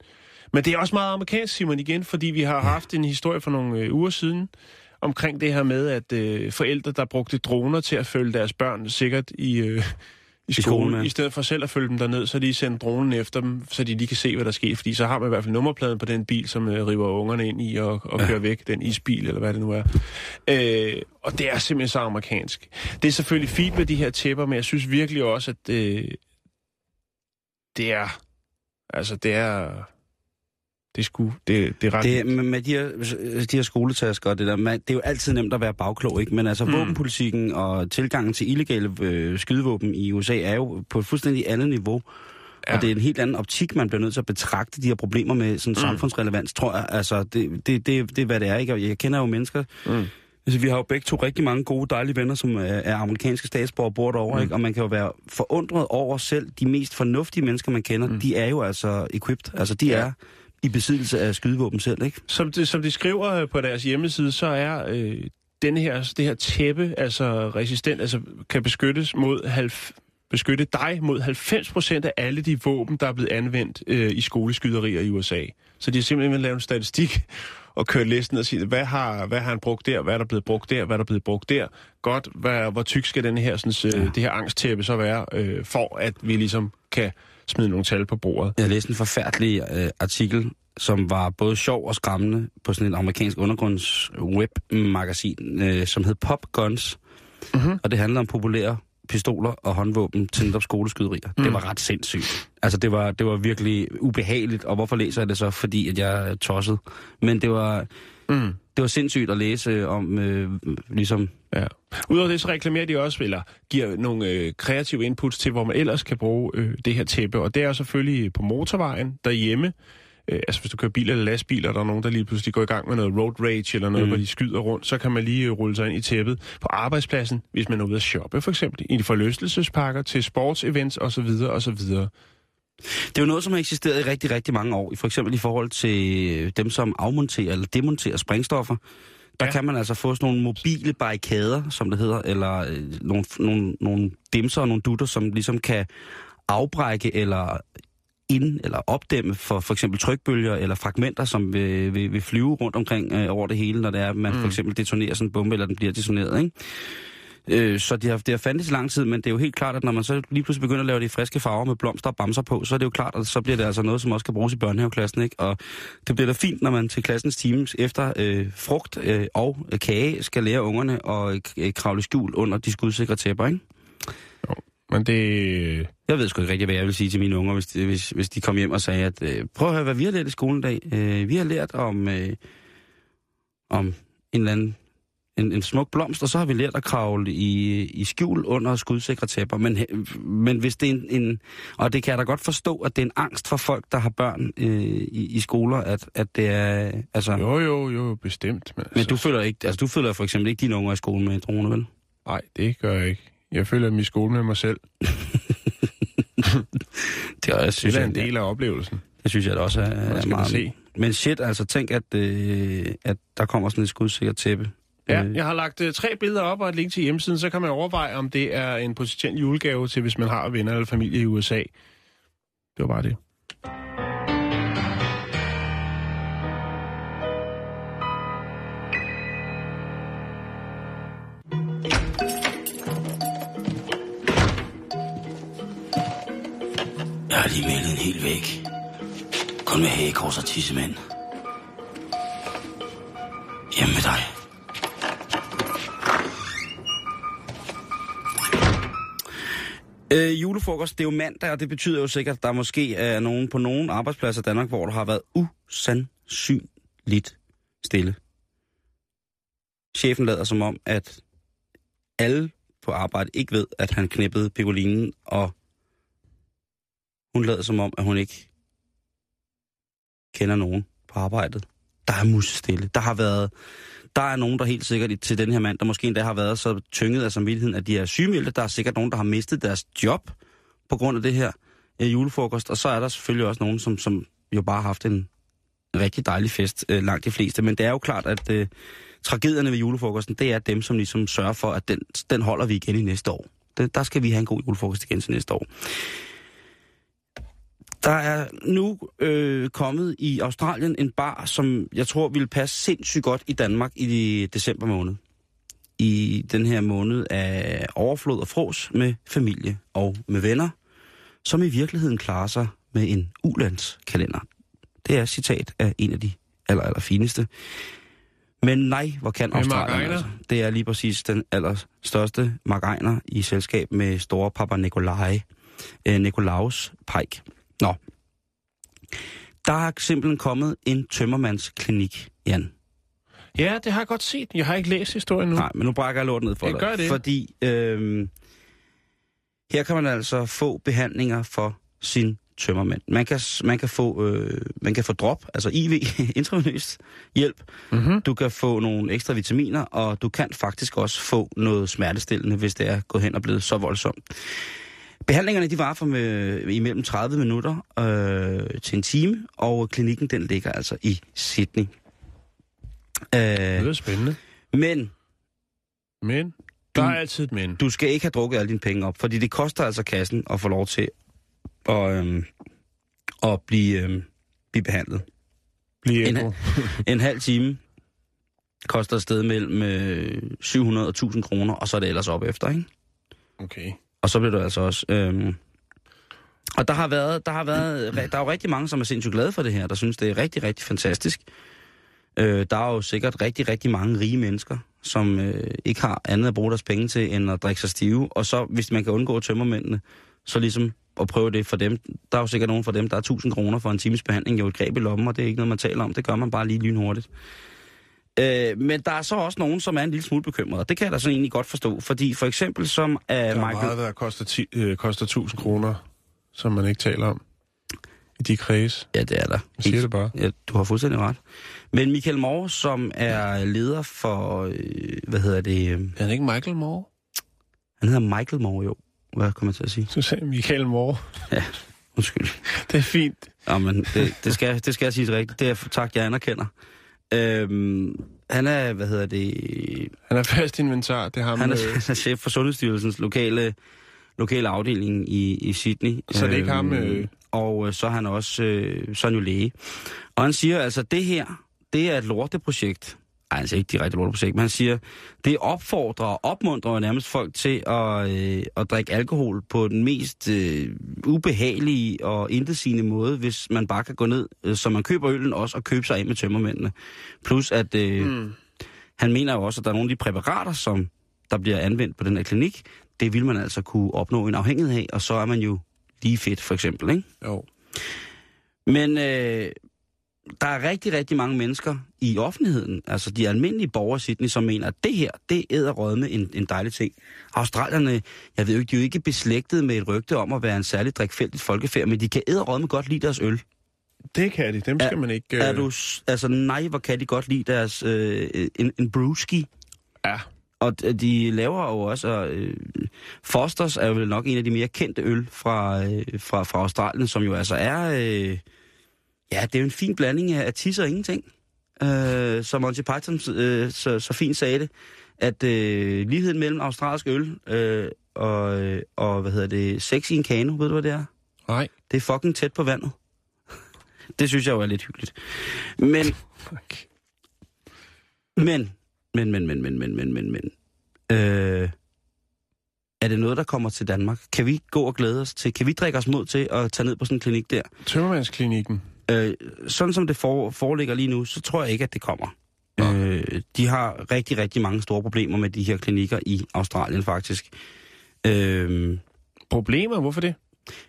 Men det er også meget amerikansk, Simon, igen, fordi vi har haft en historie for nogle øh, uger siden omkring det her med, at øh, forældre, der brugte droner til at følge deres børn sikkert i, øh, i skolen, skolen, ja. i stedet for selv at følge dem derned, så de sendte dronen efter dem, så de lige kan se, hvad der sker. Fordi så har man i hvert fald nummerpladen på den bil, som øh, river ungerne ind i og, og kører væk, den isbil, eller hvad det nu er. Øh, og det er simpelthen så amerikansk. Det er selvfølgelig fint med de her tæpper, men jeg synes virkelig også, at øh, det er... Altså, det er... Det sgu... Det, det er ret... Det, med, de, her, de her skoletasker og det der, man, det er jo altid nemt at være bagklog, ikke? Men altså, Mm. våbenpolitikken og tilgangen til illegale øh, skydevåben i USA er jo på et fuldstændig andet niveau. Ja. Og det er en helt anden optik, man bliver nødt til at betragte de her problemer med sådan Mm. samfundsrelevans, tror jeg. Altså, det, det, det, det er, hvad det er, ikke? Og jeg kender jo mennesker... Mm. Altså, vi har jo begge to rigtig mange gode, dejlige venner, som er, er amerikanske statsborgere og bor derovre, Mm. ikke? Og man kan jo være forundret over selv. De mest fornuftige mennesker, man kender, Mm. de er jo altså equipped. Altså, de ja. er i besiddelse af skydevåben selv, ikke? Som, det, som de skriver øh, på deres hjemmeside, så er øh, denne her, det her tæppe altså resistent, altså kan beskyttes mod halv, beskytte dig mod 90% af alle de våben, der er blevet anvendt øh, i skoleskyderier i USA. Så de har simpelthen lavet en statistik og kørt listen og sige, hvad har, hvad har han brugt der, hvad er der blevet brugt der, hvad er der blevet brugt der. Godt, hvad, hvor tyk skal den her, sådan, øh, Ja. det her angsttæppe så være, øh, for at vi ligesom kan smide nogle tal på bordet. Jeg læste en forfærdelig øh, artikel, som var både sjov og skræmmende på sådan et amerikansk undergrunds webmagasin, øh, som hed Pop Guns. Mhm. Og det handler om populære pistoler og håndvåben til netop skoleskyderier. Mm. Det var ret sindssygt. Altså, det var, det var virkelig ubehageligt. Og hvorfor læser jeg det så? Fordi, at jeg er tosset. Men det var... Mm. det var sindssygt at læse om, øh, ligesom... Ja. Udover det, så reklamerer de også, eller giver nogle øh, kreative inputs til, hvor man ellers kan bruge øh, det her tæppe. Og det er selvfølgelig på motorvejen, derhjemme. Øh, altså hvis du kører bil eller lastbil, og der er nogen, der lige pludselig går i gang med noget road rage, eller noget, mm. hvor de skyder rundt, så kan man lige øh, rulle sig ind i tæppet. På arbejdspladsen, hvis man er ude at shoppe, for eksempel, i forlystelsespakker, til sportsevents osv. osv. Det er jo noget, som har eksisteret i rigtig, rigtig mange år. For eksempel i forhold til dem, som afmonterer eller demonterer sprængstoffer. Der ja. kan man altså få sådan nogle mobile barrikader, som det hedder, eller øh, nogle, nogle, nogle dimser og nogle dutter, som ligesom kan afbrække eller ind- eller opdæmme for for eksempel trykbølger eller fragmenter, som vil, vil, vil flyve rundt omkring øh, over det hele, når det er, at man mm. for eksempel detonerer sådan en bombe, eller den bliver detoneret, ikke? Øh, så det har, det har fandtes i lang tid, men det er jo helt klart, at når man så lige pludselig begynder at lave de friske farver med blomster og bamser på, så er det jo klart, at så bliver det altså noget, som også kan bruges i børnehaveklassen. Ikke? Og det bliver da fint, når man til klassens teams efter øh, frugt øh, og kage skal lære ungerne at øh, kravle skjul under de skudsikre tæpper. Ikke? Jo, men det... Jeg ved sgu ikke rigtig, hvad jeg vil sige til mine unger, hvis de, hvis, hvis de kom hjem og sagde, at øh, prøv at høre, hvad vi har lært i skolen i dag. Øh, vi har lært om, øh, om en eller anden en, en smuk blomst, og så har vi lært at kravle i, i skjul under skudsikre tæpper. Men, men hvis det er en, en... Og det kan jeg da godt forstå, at det er en angst for folk, der har børn øh, i, i skoler, at, at det er... Altså, jo, jo, jo, bestemt. Men, men altså, du føler ikke... Altså, du føler for eksempel ikke dine unger i skolen med en drone, vel? Nej, det gør jeg ikke. Jeg føler dem i skole med mig selv. det, er, jeg synes, det er en del af oplevelsen. Det synes jeg da også er, er meget... Se. Men shit, altså tænk, at, øh, at der kommer sådan et skudsikkert tæppe Ja, øh. jeg har lagt uh, tre billeder op og et link til hjemmesiden, så kan man overveje, om det er en potentiel julegave til, hvis man har venner eller familie i USA. Det var bare det. Jeg har lige malet en hel væg. Kun med hagekors og tissemænd. Hjemme med dig. Øh, julefrokost, det er jo mandag, og det betyder jo sikkert, at der måske er nogen på nogen arbejdspladser i Danmark, hvor der har været usandsynligt stille. Chefen lader som om, at alle på arbejde ikke ved, at han knippede pegolinen, og hun lader som om, at hun ikke kender nogen på arbejdet. Der er musestille. Der har været der er nogen, der helt sikkert til den her mand, der måske endda har været så tynget af samvittigheden, at de er sygemeldte. Der er sikkert nogen, der har mistet deres job på grund af det her øh, julefrokost. Og så er der selvfølgelig også nogen, som, som jo bare har haft en rigtig dejlig fest, øh, langt de fleste. Men det er jo klart, at øh, tragedierne ved julefrokosten, det er dem, som ligesom sørger for, at den, den holder vi igen i næste år. Det, der skal vi have en god julefrokost igen til næste år. Der er nu øh, kommet i Australien en bar, som jeg tror ville passe sindssygt godt i Danmark i december måned. I den her måned af overflod og fros med familie og med venner, som i virkeligheden klarer sig med en ulandskalender. Det er citat af en af de aller, aller fineste. Men nej, hvor kan Australien altså. Det er lige præcis den allerstørste margreiner i selskab med store Papa Nikolaj, øh, Nikolaus Pike. Nå. Der er simpelthen kommet en tømmermandsklinik, Jan. Ja, det har jeg godt set. Jeg har ikke læst historien nu. Nej, men nu brækker jeg lort ned for jeg dig. Gør det. Fordi øh, her kan man altså få behandlinger for sin tømmermænd. Man kan, man kan, få, øh, man kan få drop, altså IV, intravenøst hjælp. Mm-hmm. Du kan få nogle ekstra vitaminer, og du kan faktisk også få noget smertestillende, hvis det er gået hen og blevet så voldsomt. Behandlingerne de var for med, imellem 30 minutter øh, til en time, og klinikken den ligger altså i Sydney. Øh, det er spændende. Men... Men? Der er altid et men. Du skal ikke have drukket alle dine penge op, fordi det koster altså kassen at få lov til at, øh, at blive, øh, blive behandlet. Blive en, en halv time koster et sted mellem øh, 700 og 1000 kroner, og så er det ellers op efter, ikke? Okay. Og så blev du altså også... Øhm, og der har været, der har været, der er jo rigtig mange, som er sindssygt glade for det her, der synes, det er rigtig, rigtig fantastisk. Øh, der er jo sikkert rigtig, rigtig mange rige mennesker, som øh, ikke har andet at bruge deres penge til, end at drikke sig stive. Og så, hvis man kan undgå tømmermændene, så ligesom at prøve det for dem. Der er jo sikkert nogen for dem, der er 1000 kroner for en times behandling, jo et greb i lommen, og det er ikke noget, man taler om. Det gør man bare lige lynhurtigt. Øh, men der er så også nogen, som er en lille smule bekymrede, og det kan jeg da så egentlig godt forstå, fordi for eksempel som er Der er Michael... meget, der koster, ti, øh, koster 1000 kroner, som man ikke taler om i de kreds. Ja, det er der. Jeg siger det bare. Ja, du har fuldstændig ret. Men Michael Moore, som er leder for, øh, hvad hedder det, øh, Er han ikke Michael Moore? han hedder Michael Moore jo. Hvad kommer jeg til at sige? Så sagde Michael Moore. Undskyld. Det er fint. Ja, men det, det, skal, det skal jeg sige rigtigt. Det er tak, jeg anerkender. Øhm, han er, hvad hedder det, Han er fast inventar. Det er ham. han er, øh, han er chef for Sundhedsstyrelsens lokale, lokale afdeling i, i Sydney. Så det er ikke ham, øh? Og øh, så er han også øh, så er han jo læge. Og han siger altså, det her, det er et lorteprojekt. Ej, han siger ikke direkte lorteprojekt, men han siger, det opfordrer og opmuntrer nærmest folk til at, øh, at drikke alkohol på den mest øh, ubehagelige og intetsigende måde, hvis man bare kan gå ned, øh, så man køber øllen også, og købe sig af med tømmermændene. Plus at øh, mm. han mener jo også, at der er nogle af de præparater, som der bliver anvendt på den her klinik, det vil man altså kunne opnå en afhængighed af, og så er man jo lige fedt, for eksempel, ikke? Jo. Men øh, der er rigtig, rigtig mange mennesker i offentligheden, altså de almindelige borgere i Sydney, som mener, at det her, det er med en, en dejlig ting. Australierne, jeg ved jo ikke, de er jo ikke beslægtet med et rygte om at være en særlig drikfældigt folkefærd, men de kan med godt lide deres øl. Det kan de. Dem skal Er- man ikke... Er du, altså nej, hvor kan de godt lide deres, øh, en, en brewski. Ja. Og de laver jo også, øh, Fosters er jo vel nok en af de mere kendte øl fra, øh, fra, fra Australien, som jo altså er, øh, ja, det er jo en fin blanding af, af tis og ingenting. Øh, som Monty Python øh, så, så fint sagde det, at øh, ligheden mellem australsk øl øh, og, øh, og, hvad hedder det, sex i en kano, ved du hvad det er? Nej. Det er fucking tæt på vandet. Det synes jeg jo er lidt hyggeligt. Men, Okay. men, men, men, men, men, men, men, men, men. Øh, er det noget, der kommer til Danmark? Kan vi gå og glæde os til? Kan vi drikke os mod til at tage ned på sådan en klinik der? Tømmermandsklinikken. Øh, sådan som det for, foreligger lige nu, så tror jeg ikke, at det kommer. Nå. Øh, de har rigtig, rigtig mange store problemer med de her klinikker i Australien faktisk. Øh, Problemer? Hvorfor det?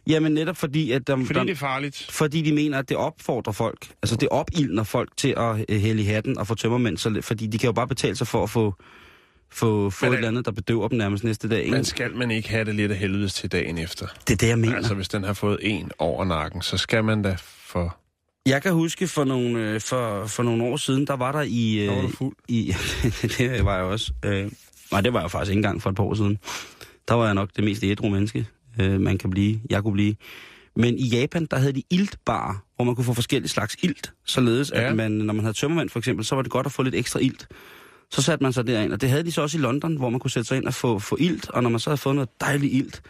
jamen netop fordi, at der, Fordi der, det er farligt. fordi de mener, at det opfordrer folk. Altså det opildner folk til at øh, hælde i hatten og få tømmermænd. Så, fordi de kan jo bare betale sig for at få, få, få Men et eller andet, der bedøver dem nærmest næste dag. Ikke? Men skal man ikke have det lidt af helvedes til dagen efter? Det er det, jeg mener. Altså, hvis den har fået en over nakken, så skal man da for... Jeg kan huske for nogle, øh, for, for nogle år siden, der var der i... Der var Øh, du fuld. i det var jeg også. Øh, nej, det var jeg faktisk ikke engang for et par år siden. Der var jeg nok det mest ædru menneske, øh, man kan blive. Jeg kunne blive. Men i Japan, der havde de iltbar, hvor man kunne få forskellige slags ilt. Således, ja. At man, når man havde tømmermænd for eksempel, så var det godt at få lidt ekstra ilt. Så satte man sig derind, og det havde de så også i London, hvor man kunne sætte sig ind og få, få ilt. Og når man så havde fået noget dejligt ilt,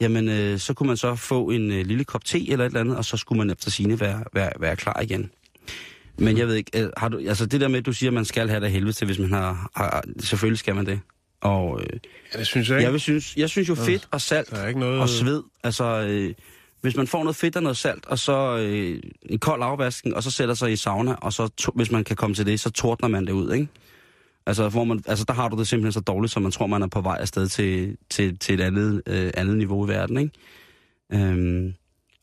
jamen øh, så kunne man så få en øh, lille kop te eller et eller andet, og så skulle man efter sine være, være, være klar igen. Men jeg ved ikke, øh, har du, altså det der med, at du siger, at man skal have det helvede til, hvis man har, har selvfølgelig skal man det. Og øh, Ja, det synes jeg ikke. jeg, vil synes, jeg synes jo fedt og salt Der er ikke noget... og sved, altså øh, hvis man får noget fedt og noget salt, og så øh, en kold afvaskning, og så sætter sig i sauna, og så to, hvis man kan komme til det, så tordner man det ud, ikke? Altså, hvor man, altså der har du det simpelthen så dårligt, så man tror, man er på vej afsted til, til, til et andet, øh, andet niveau i verden, ikke? Øhm,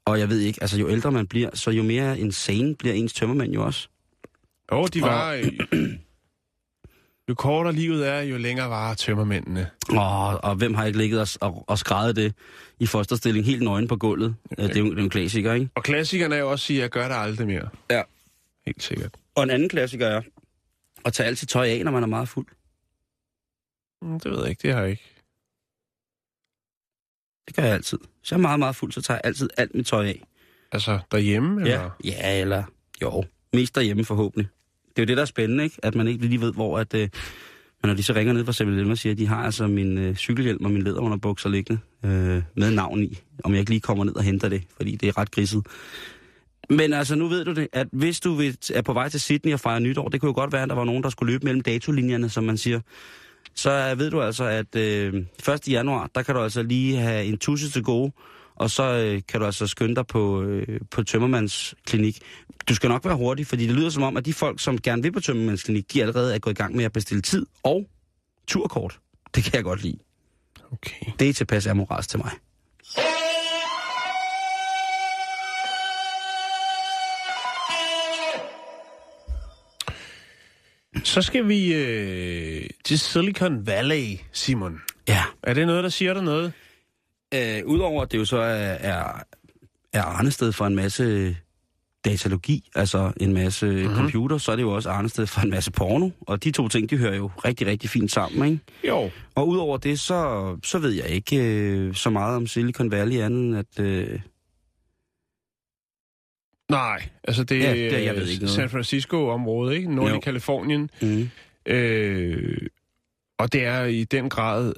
og jeg ved ikke, altså jo ældre man bliver, så jo mere insane bliver ens tømmermænd jo også. Jo, de var... øh, Jo kortere livet er, jo længere varer tømmermændene. Og, og hvem har ikke ligget og, og, og skrevet det i fosterstilling helt nøgen på gulvet? Okay. Det, er jo, det er jo en klassiker, ikke? Og klassikerne er jo også at sige, jeg gør det aldrig mere. Ja. Helt sikkert. Og en anden klassiker er at tage alt sit tøj af, når man er meget fuld. Mm, Det ved jeg ikke, det har jeg ikke. Det gør jeg altid. Hvis jeg er meget, meget fuld, så tager jeg altid alt mit tøj af. Altså, derhjemme, Ja, eller? ja eller jo, mest derhjemme forhåbentlig. Det er jo det, der er spændende, ikke? At man ikke lige ved, hvor at... Øh, men når de så ringer ned fra 7 og siger, at de har altså min øh, cykelhjelm og min læderunderbukser liggende øh, med navn i, om jeg ikke lige kommer ned og henter det, fordi det er ret grisset. Men altså, nu ved du det, at hvis du er på vej til Sydney og fejre nytår, det kunne jo godt være, at der var nogen, der skulle løbe mellem datolinjerne, som man siger. Så øh, ved du altså, at øh, 1. januar, der kan du altså lige have en tusse til gode, og så øh, kan du altså skynde dig på, øh, på Tømmermans klinik. Du skal nok være hurtig, fordi det lyder som om, at de folk, som gerne vil på Tømmermans klinik, de allerede er gået i gang med at bestille tid og turkort. Det kan jeg godt lide. Okay. Det er tilpas amorals til mig. Så skal vi øh, til Silicon Valley, Simon. Ja. Er det noget, der siger dig noget? Øh, Udover at det jo så er, er, er arnested for en masse datalogi, altså en masse Mhm. mm-hmm. computer, så er det jo også arnested for en masse porno. Og de to ting, de hører jo rigtig, rigtig fint sammen, ikke? Jo. Og udover det, så, så ved jeg ikke øh, så meget om Silicon Valley andet, at... Øh, Nej, altså det, Ja, er det- jeg ved ikke noget. San Francisco-område, ikke? Nordlig Jo. Kalifornien. mm, Øh, og det er i den grad,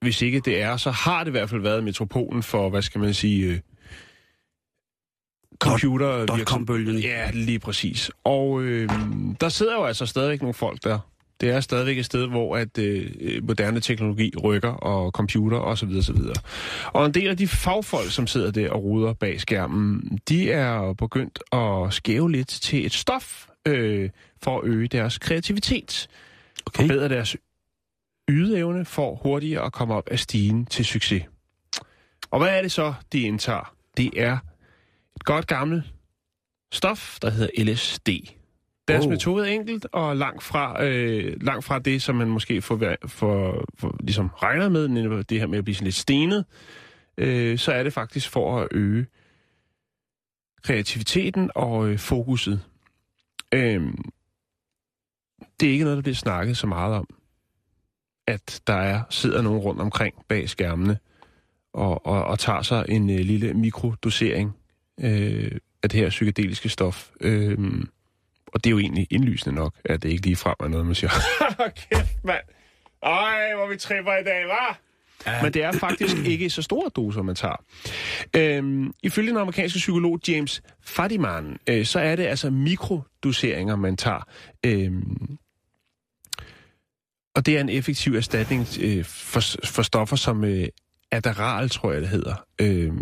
hvis ikke det er, så har det i hvert fald været metropolen for, hvad skal man sige, øh, computer... dot-com-bølgen. Ja, lige præcis. Og øh, der sidder jo altså stadigvæk nogle folk der. Det er stadigvæk et sted, hvor at øh, moderne teknologi rykker, og computer osv. Og, så videre, så videre. og en del af de fagfolk, som sidder der og ruder bag skærmen, de er begyndt at skæve lidt til et stof øh, for at øge deres kreativitet. okay. Forbedre deres ydeevne for hurtigere at komme op af stigen til succes. Og hvad er det så, de indtager? Det er et godt gammelt stof, der hedder LSD. Deres Oh. metode er enkelt og langt fra, øh, langt fra det, som man måske får, for, for, ligesom regner med, det her med at blive sådan lidt stenet, øh, så er det faktisk for at øge kreativiteten og øh, fokuset. Øh, det er ikke noget, der bliver snakket så meget om, at der er sidder nogen rundt omkring bag skærmene og, og, og tager sig en øh, lille mikrodosering øh, af det her psykedeliske stof. Øh, og det er jo egentlig indlysende nok, at det ikke lige frem er noget, man siger, kæft mand, ej, hvor vi tripper i dag? Ja. Men det er faktisk ikke så store doser, man tager. Øhm, ifølge den amerikanske psykolog James Fadiman, øh, så er det altså mikrodoseringer, man tager. Øhm, og det er en effektiv erstatning øh, for, for stoffer som øh, Adderall, tror jeg det hedder, øh,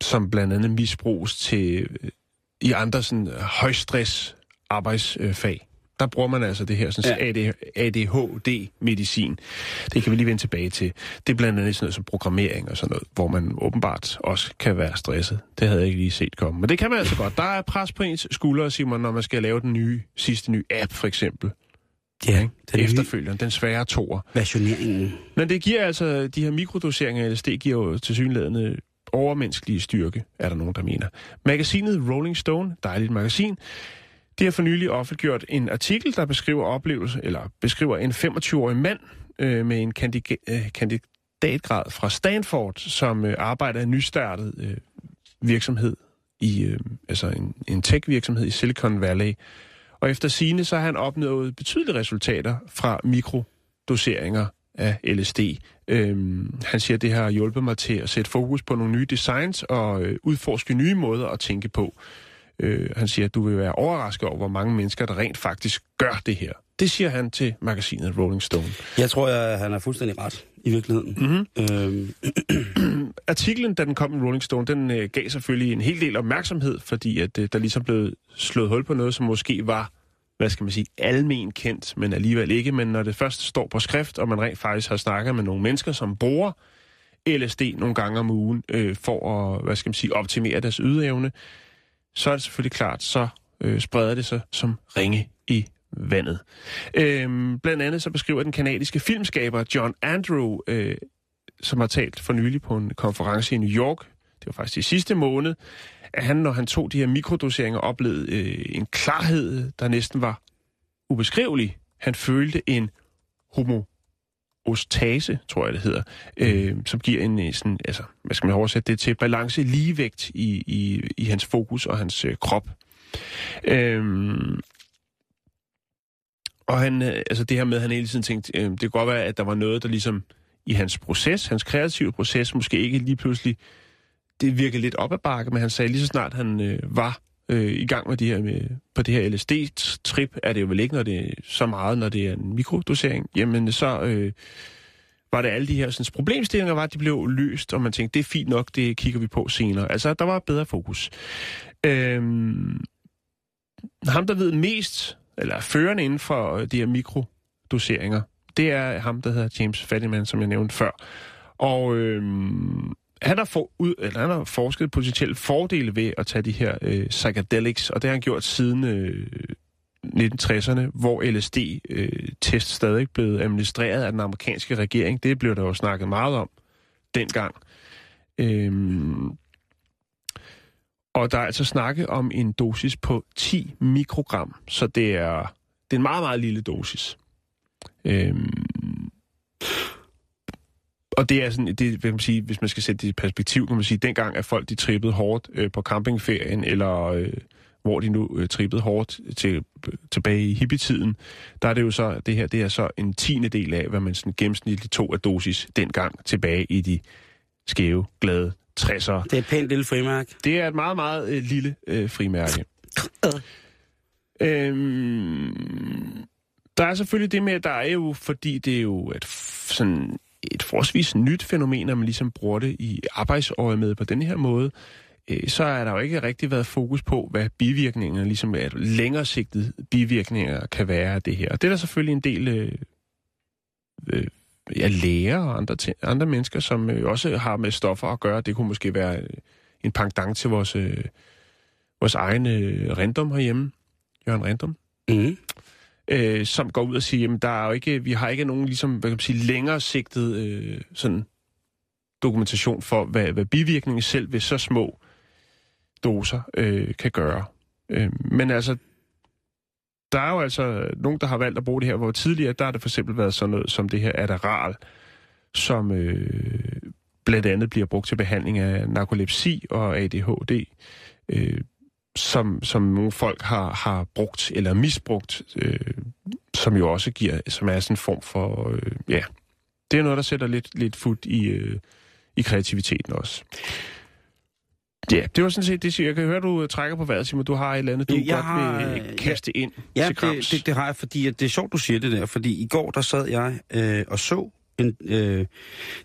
som blandt andet misbruges til øh, i andre sådan højstress arbejdsfag. Der bruger man altså det her sådan, ja. ADHD-medicin. Det kan vi lige vende tilbage til. Det er blandt andet sådan noget som programmering og sådan noget, hvor man åbenbart også kan være stresset. Det havde jeg ikke lige set komme. Men det kan man altså godt. Der er pres på ens skuldre, Simon, når man skal lave den nye, sidste nye app, for eksempel. Ja, Den den nye Efterfølgeren, den svære toer. versioneringen. Men det giver altså, de her mikrodoseringer af LSD giver jo til synlædende overmenneskelige styrke, er der nogen, der mener. Magasinet Rolling Stone, dejligt magasin, de har for nylig offentliggjort en artikel, der beskriver oplevelse, eller beskriver en 25-årig mand øh, med en kandiga- øh, kandidatgrad fra Stanford, som øh, arbejder i en nystartet øh, virksomhed, i, øh, altså en, en tech-virksomhed i Silicon Valley. Og efter sine så har han opnået betydelige resultater fra mikrodoseringer af LSD. Øhm, han siger, at det har hjulpet mig til at sætte fokus på nogle nye designs og øh, udforske nye måder at tænke på. Øh, han siger, at du vil være overrasket over, hvor mange mennesker, der rent faktisk gør det her. Det siger han til magasinet Rolling Stone. Jeg tror, jeg, han er fuldstændig ret i virkeligheden. Mm-hmm. Øhm, Artiklen, da den kom i Rolling Stone, den øh, gav selvfølgelig en hel del opmærksomhed, fordi at øh, der ligesom blev slået hul på noget, som måske var, hvad skal man sige, almen kendt, men alligevel ikke. Men når det først står på skrift, og man rent faktisk har snakket med nogle mennesker, som bruger LSD nogle gange om ugen, øh, for at, hvad skal man sige, optimere deres ydeevne, så er det selvfølgelig klart, så øh, spreder det sig som ringe i vandet. Øhm, blandt andet så beskriver den kanadiske filmskaber John Andrew, øh, som har talt for nylig på en konference i New York, det var faktisk i sidste måned, at han, når han tog de her mikrodoseringer, oplevede øh, en klarhed, der næsten var ubeskrivelig. Han følte en homo homoostase, tror jeg det hedder, øh, som giver en øh, sådan, altså, hvad skal man oversætte det til, balance ligevægt i, i, i hans fokus og hans øh, krop. Øhm, og han, øh, altså det her med, at han hele tiden tænkte, øh, det kan godt være, at der var noget, der ligesom i hans proces, hans kreative proces, måske ikke lige pludselig, det virkede lidt op ad bakke, men han sagde lige så snart han øh, var øh, i gang med de her, med, på det her LSD-trip, er det jo vel ikke når det er så meget, når det er en mikrodosering, jamen så øh, var det alle de her sådan, problemstillinger, var, at de blev løst, og man tænkte, det er fint nok, det kigger vi på senere. Altså, der var bedre fokus. Øhm, ham, der ved mest, eller førende inden for øh, de her mikrodoseringer, det er ham, der hedder James Fadiman, som jeg nævnte før. Og øhm, han, har for, ud, eller han har forsket potentielle fordele ved at tage de her øh, psychedelics, og det har han gjort siden øh, 1960'erne, hvor LSD-test øh, stadig blev administreret af den amerikanske regering. Det blev der jo snakket meget om dengang. Øhm, og der er altså snakke om en dosis på 10 mikrogram, så det er, det er en meget, meget lille dosis. Øhm, og det er sådan, det, vil man sige, hvis man skal sætte det i perspektiv, kan man sige, dengang er folk, de trippede hårdt øh, på campingferien, eller øh, hvor de nu øh, trippede hårdt til, tilbage i hippietiden, der er det jo så, det her, det er så en tiende del af, hvad man sådan gennemsnitligt tog af dosis dengang tilbage i de skæve, glade 60'ere. Det er et pænt lille frimærke. Det er et meget, meget øh, lille øh, frimærke. øhm, der er selvfølgelig det med, at der er jo, fordi det er jo et, sådan et forholdsvis nyt fænomen, at man ligesom bruger det i arbejdsøje med på den her måde, øh, så er der jo ikke rigtig været fokus på, hvad bivirkningerne, ligesom at længere sigtet bivirkninger kan være af det her. Og det er der selvfølgelig en del øh, øh, ja, læger og andre, andre mennesker, som øh, også har med stoffer at gøre. Det kunne måske være øh, en pangdang til vores, øh, vores egen øh, Rendum herhjemme, Jørgen Rendum. Mm. Øh, som går ud og siger, at der er jo ikke, vi har ikke nogen ligesom, hvad kan man sige, længere sigtet øh, sådan dokumentation for, hvad, hvad bivirkningen selv ved så små doser øh, kan gøre. Øh, men altså, der er jo altså nogen, der har valgt at bruge det her, hvor tidligere, der har det for eksempel været sådan noget som det her Adderall, som øh, blandt andet bliver brugt til behandling af narkolepsi og ADHD, øh, som, som nogle folk har, har brugt eller misbrugt, øh, som jo også giver, som er sådan en form for, øh, ja, det er noget, der sætter lidt, lidt fod i, øh, i kreativiteten også. Ja, det var sådan set det, jeg kan høre, du trækker på vejret, Simon. Du har et eller andet, du jeg godt har, vil kaste ind ja, til det, det, det har jeg, fordi at det er sjovt, du siger det der. Fordi i går, der sad jeg øh, og så en øh,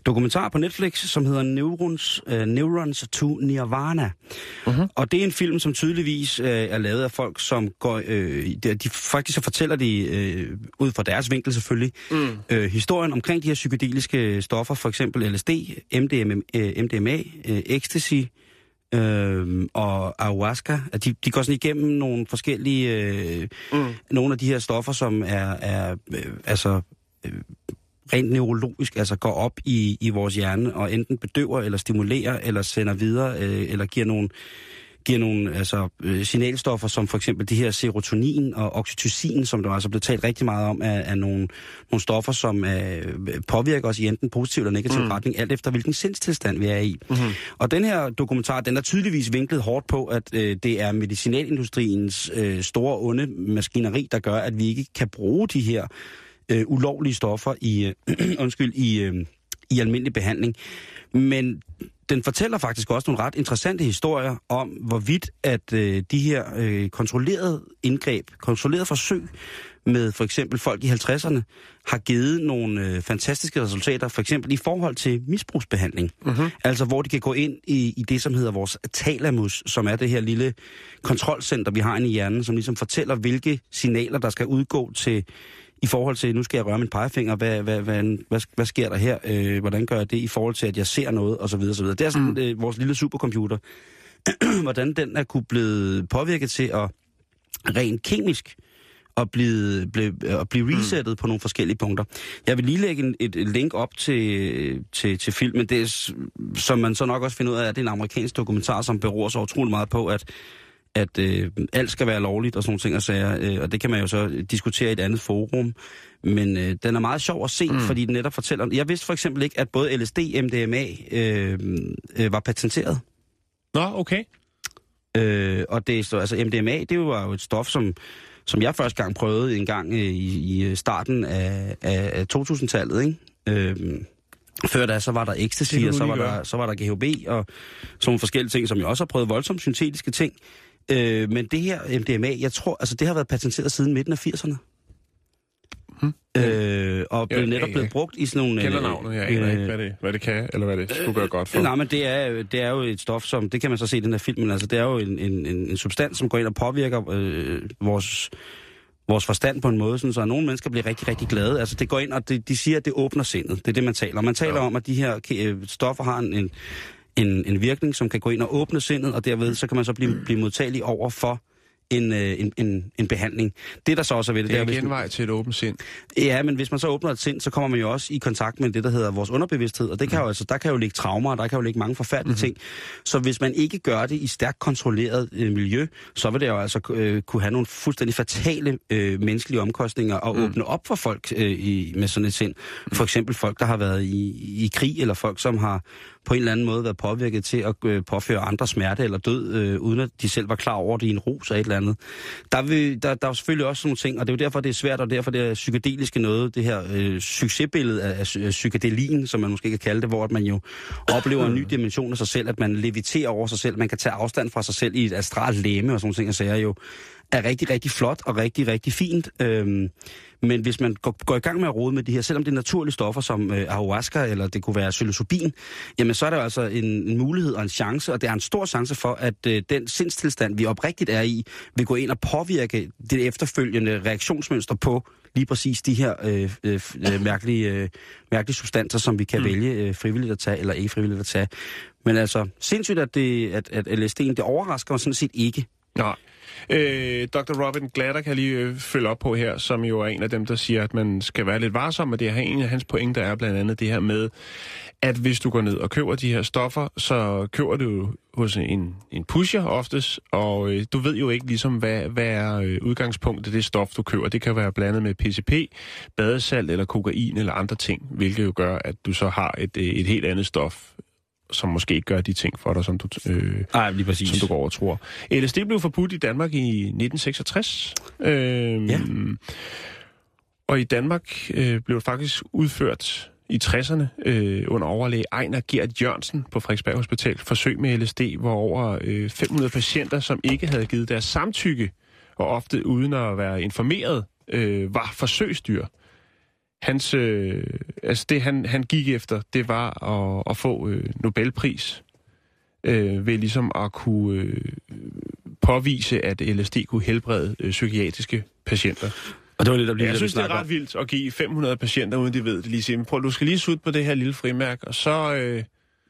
dokumentar på Netflix, som hedder Neurons, øh, Neurons to Nirvana. Uh-huh. Og det er en film, som tydeligvis øh, er lavet af folk, som går... Øh, de, de faktisk så fortæller de, øh, ud fra deres vinkel selvfølgelig, mm. øh, historien omkring de her psykedeliske stoffer, for eksempel LSD, MDMA, øh, MDMA øh, ecstasy, øh, og ayahuasca, at de, de går sådan igennem nogle forskellige, øh, mm. nogle af de her stoffer, som er, er øh, altså, øh, rent neurologisk, altså går op i, i vores hjerne og enten bedøver eller stimulerer eller sender videre øh, eller giver nogle giver nogle altså, øh, signalstoffer, som for eksempel de her serotonin og oxytocin, som der altså blevet talt rigtig meget om, er, er nogle, nogle stoffer, som øh, påvirker os i enten positiv eller negativ mm. retning, alt efter hvilken sindstilstand vi er i. Mm-hmm. Og den her dokumentar, den er tydeligvis vinklet hårdt på, at øh, det er medicinalindustriens øh, store onde maskineri, der gør, at vi ikke kan bruge de her øh, ulovlige stoffer i, øh, undskyld, i, øh, i almindelig behandling. Men den fortæller faktisk også nogle ret interessante historier om, hvorvidt at øh, de her øh, kontrollerede indgreb, kontrollerede forsøg med for eksempel folk i 50'erne, har givet nogle øh, fantastiske resultater, for eksempel i forhold til misbrugsbehandling. Uh-huh. Altså hvor de kan gå ind i, i det, som hedder vores thalamus, som er det her lille kontrolcenter, vi har inde i hjernen, som ligesom fortæller, hvilke signaler, der skal udgå til i forhold til, nu skal jeg røre min pegefinger, hvad, hvad, hvad, hvad, hvad sker der her? Øh, hvordan gør jeg det i forhold til, at jeg ser noget, og så videre, så videre. Det er sådan mm. øh, vores lille supercomputer. hvordan den er kunne blive påvirket til at rent kemisk og blive, blive, at blive mm. resettet mm. på nogle forskellige punkter. Jeg vil lige lægge en, et link op til, til, til filmen. Det er, som man så nok også finder ud af, at det er en amerikansk dokumentar, som beror så utrolig meget på, at at øh, alt skal være lovligt og sådan nogle ting og sager, øh, og det kan man jo så diskutere i et andet forum. Men øh, den er meget sjov at se, mm. fordi den netop fortæller... Jeg vidste for eksempel ikke, at både LSD og MDMA øh, øh, var patenteret. Nå, okay. Øh, og det, altså MDMA, det var jo et stof, som, som jeg første gang prøvede en gang øh, i, i starten af, af 2000-tallet, ikke? Øh, før da, så var der ecstasy, og så var der, så var der GHB, og sådan nogle forskellige ting, som jeg også har prøvet voldsomt syntetiske ting. Øh, men det her MDMA, jeg tror, altså det har været patenteret siden midten af 80'erne. Hmm. Øh, og blev netop blevet brugt i sådan nogle... Kender navnet, jeg aner øh, ikke, hvad det, hvad det kan, eller hvad det skulle gøre godt for. Nej, men det er, det er jo et stof, som... Det kan man så se i den her film, men altså, det er jo en, en, en, en substans, som går ind og påvirker øh, vores, vores forstand på en måde, sådan, så nogle mennesker bliver rigtig, rigtig glade. Altså, det går ind, og det, de siger, at det åbner sindet. Det er det, man taler om. Man taler ja. om, at de her øh, stoffer har en, en en, en virkning, som kan gå ind og åbne sindet, og derved så kan man så blive, blive modtagelig over for en, øh, en, en, en behandling. Det, der så også er ved det, Det er hvis- genvej til et åbent sind. Ja, men hvis man så åbner et sind, så kommer man jo også i kontakt med det, der hedder vores underbevidsthed, og det kan jo, altså, der kan jo ligge traumer, og der kan jo ligge mange forfærdelige mm-hmm. ting. Så hvis man ikke gør det i stærkt kontrolleret øh, miljø, så vil det jo altså øh, kunne have nogle fuldstændig fatale øh, menneskelige omkostninger og mm. åbne op for folk øh, i, med sådan et sind. For eksempel folk, der har været i, i krig, eller folk, som har på en eller anden måde været påvirket til at øh, påføre andre smerte eller død, øh, uden at de selv var klar over det i en ros eller et eller andet. Der, vil, der, der er jo selvfølgelig også sådan nogle ting, og det er jo derfor, det er svært, og derfor det er psykedeliske noget, det her øh, succesbillede af, af psykedelien, som man måske kan kalde det, hvor at man jo oplever en ny dimension af sig selv, at man leviterer over sig selv, man kan tage afstand fra sig selv i et astralt læme og sådan nogle ting, og sager jo er rigtig, rigtig flot og rigtig, rigtig fint. Øhm, men hvis man går, går i gang med at rode med de her, selvom det er naturlige stoffer som øh, ayahuasca eller det kunne være psilocybin, jamen så er der altså en, en mulighed og en chance, og det er en stor chance for, at øh, den sindstilstand, vi oprigtigt er i, vil gå ind og påvirke det efterfølgende reaktionsmønster på lige præcis de her øh, øh, øh, mærkelige, øh, mærkelige substanser, som vi kan mm. vælge øh, frivilligt at tage eller ikke frivilligt at tage. Men altså, sindssygt, at, det, at, at LSD'en, det overrasker mig sådan set ikke. Nej. Øh, Dr. Robin Glatter kan lige øh, følge op på her, som jo er en af dem, der siger, at man skal være lidt varsom med det her. En af hans pointer er blandt andet det her med, at hvis du går ned og køber de her stoffer, så køber du hos en, en pusher oftest, og øh, du ved jo ikke ligesom, hvad, hvad er øh, udgangspunktet det stof, du køber. Det kan være blandet med PCP, badesalt eller kokain eller andre ting, hvilket jo gør, at du så har et, øh, et helt andet stof, som måske ikke gør de ting for dig, som du, øh, Nej, lige præcis. som du går og tror. LSD blev forbudt i Danmark i 1966. Øh, Ja. Og i Danmark øh, blev det faktisk udført i 60'erne øh, under overlæge Ejner Gert Jørgensen på Frederiksberg Hospital forsøg med LSD, hvor over øh, 500 patienter, som ikke havde givet deres samtykke, og ofte uden at være informeret, øh, var forsøgsdyr. Hans, øh, altså det han, han gik efter, det var at, at få øh, Nobelpris øh, ved ligesom at kunne øh, påvise, at LSD kunne helbrede øh, psykiatriske patienter. Og det var lidt at Ja, blive jeg synes, det er ret vildt at give 500 patienter, uden de ved det, lige sige, prøv, du skal lige sutte på det her lille frimærk, og så... Øh,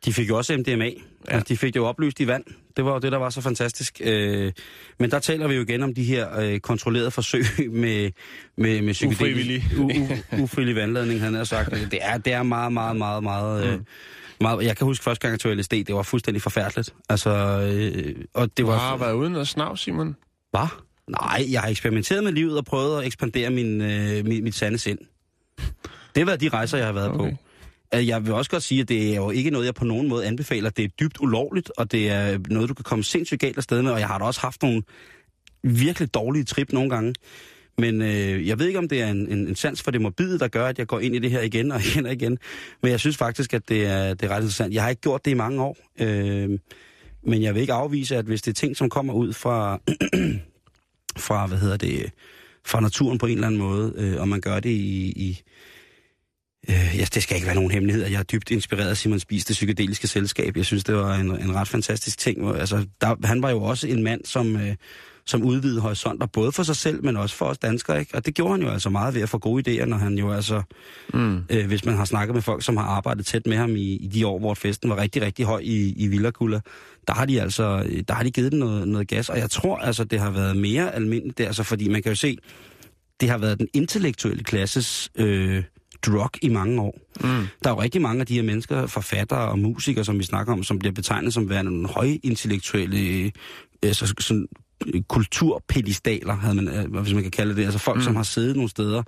De fik jo også MDMA. Ja. Altså, de fik det jo oplyst i vand. Det var jo det, der var så fantastisk. Øh, men der taler vi jo igen om de her øh, kontrollerede forsøg med, med, med psykedelisk- Ufrivillig. U, u, ufrivillig vandladning, han har sagt. Det er, det er meget, meget, meget, meget... Øh, meget jeg kan huske første gang, jeg tog LSD, det var fuldstændig forfærdeligt. Altså, øh, og det du var... har været uden at snav, Simon. Hvad? Nej, jeg har eksperimenteret med livet og prøvet at ekspandere min, øh, mit, mit sande sind. Det har været de rejser, jeg har været. Okay. på. Jeg vil også godt sige, at det er jo ikke noget, jeg på nogen måde anbefaler. Det er dybt ulovligt, og det er noget, du kan komme sindssygt galt afsted med, og jeg har da også haft nogle virkelig dårlige trip nogle gange. Men øh, jeg ved ikke, om det er en, en, en sans for det morbide, der gør, at jeg går ind i det her igen og igen og igen. Men jeg synes faktisk, at det er, det er ret interessant. Jeg har ikke gjort det i mange år. Øh, men jeg vil ikke afvise, at hvis det er ting, som kommer ud fra, fra hvad hedder det, fra naturen på en eller anden måde, øh, og man gør det i... i øh, ja, det skal ikke være nogen hemmelighed, jeg er dybt inspireret af Simon Spies, det psykedeliske selskab. Jeg synes, det var en, en ret fantastisk ting. hvor- Altså, der, han var jo også en mand, som, øh, som udvidede horisonter, både for sig selv, men også for os danskere. Ikke? Og det gjorde han jo altså meget ved at få gode idéer, når han jo altså, Mm. øh, hvis man har snakket med folk, som har arbejdet tæt med ham i, i de år, hvor festen var rigtig, rigtig høj i, i Villakulla, der har de altså, øh, der har de givet den noget, noget gas. Og jeg tror altså, det har været mere almindeligt der, altså, fordi man kan jo se, det har været den intellektuelle klasses øh, drug i mange år. Mm. Der er jo rigtig mange af de her mennesker, forfattere og musikere, som vi snakker om, som bliver betegnet som værende nogle højintellektuelle øh, altså, sådan, øh, kulturpedistaler, havde man, øh, hvis man kan kalde det. Altså folk, mm. som har siddet nogle steder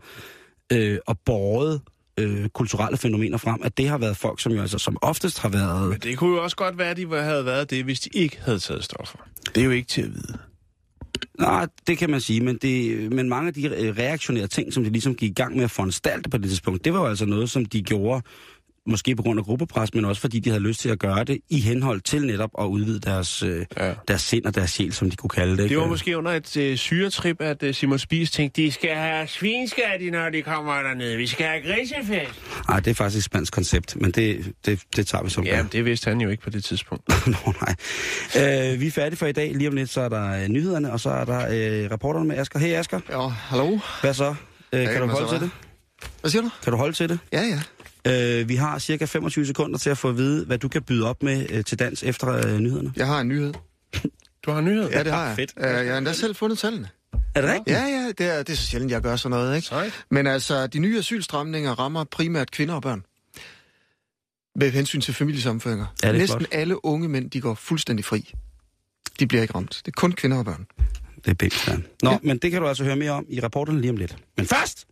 øh, og båret øh, kulturelle fænomener frem, at det har været folk, som jo altså som oftest har været... Men det kunne jo også godt være, at de havde været det, hvis de ikke havde taget stoffer. Det er jo ikke til at vide. Nej, det kan man sige, men, det, men mange af de øh, reaktionære ting, som de ligesom gik i gang med at foranstalte på det tidspunkt, det var jo altså noget, som de gjorde, måske på grund af gruppepres, men også fordi de havde lyst til at gøre det i henhold til netop at udvide deres, øh, Ja. deres sind og deres sjæl, som de kunne kalde det. Ikke? Det var måske under et øh, syretrip, at øh, Simon Spies tænkte, de skal have svinskatti, når de kommer dernede. Vi skal have grisefest. Nej, det er faktisk et spansk koncept, men det, det, det tager vi som Ja, det vidste han jo ikke på det tidspunkt. Nå, nej. Øh, vi er færdige for i dag. Lige om lidt, så er der øh, nyhederne, og så er der øh, rapporterne med Asger. Hey Asger, Ja, hallo? hvad så? Øh, kan du så holde til det? Hvad siger du? Kan du holde til det? Ja, ja. Øh, vi har cirka 25 sekunder til at få at vide, hvad du kan byde op med øh, til dans efter øh, nyhederne. Jeg har en nyhed. Du har en nyhed. Ja, det har jeg. Fedt. Uh, jeg har endda selv fundet tallene. Er det rigtigt? Ja, ja, det er, det er så sjældent, jeg gør sådan noget, ikke? Sejt. Men altså, de nye asylstramninger rammer primært kvinder og børn. Med hensyn til familiesammenføringer. Ja, det er Næsten flot. alle unge mænd, de går fuldstændig fri. De bliver ikke ramt. Det er kun kvinder og børn. Det er begge Nå, ja. men det kan du altså høre mere om i rapporterne lige om lidt. Men først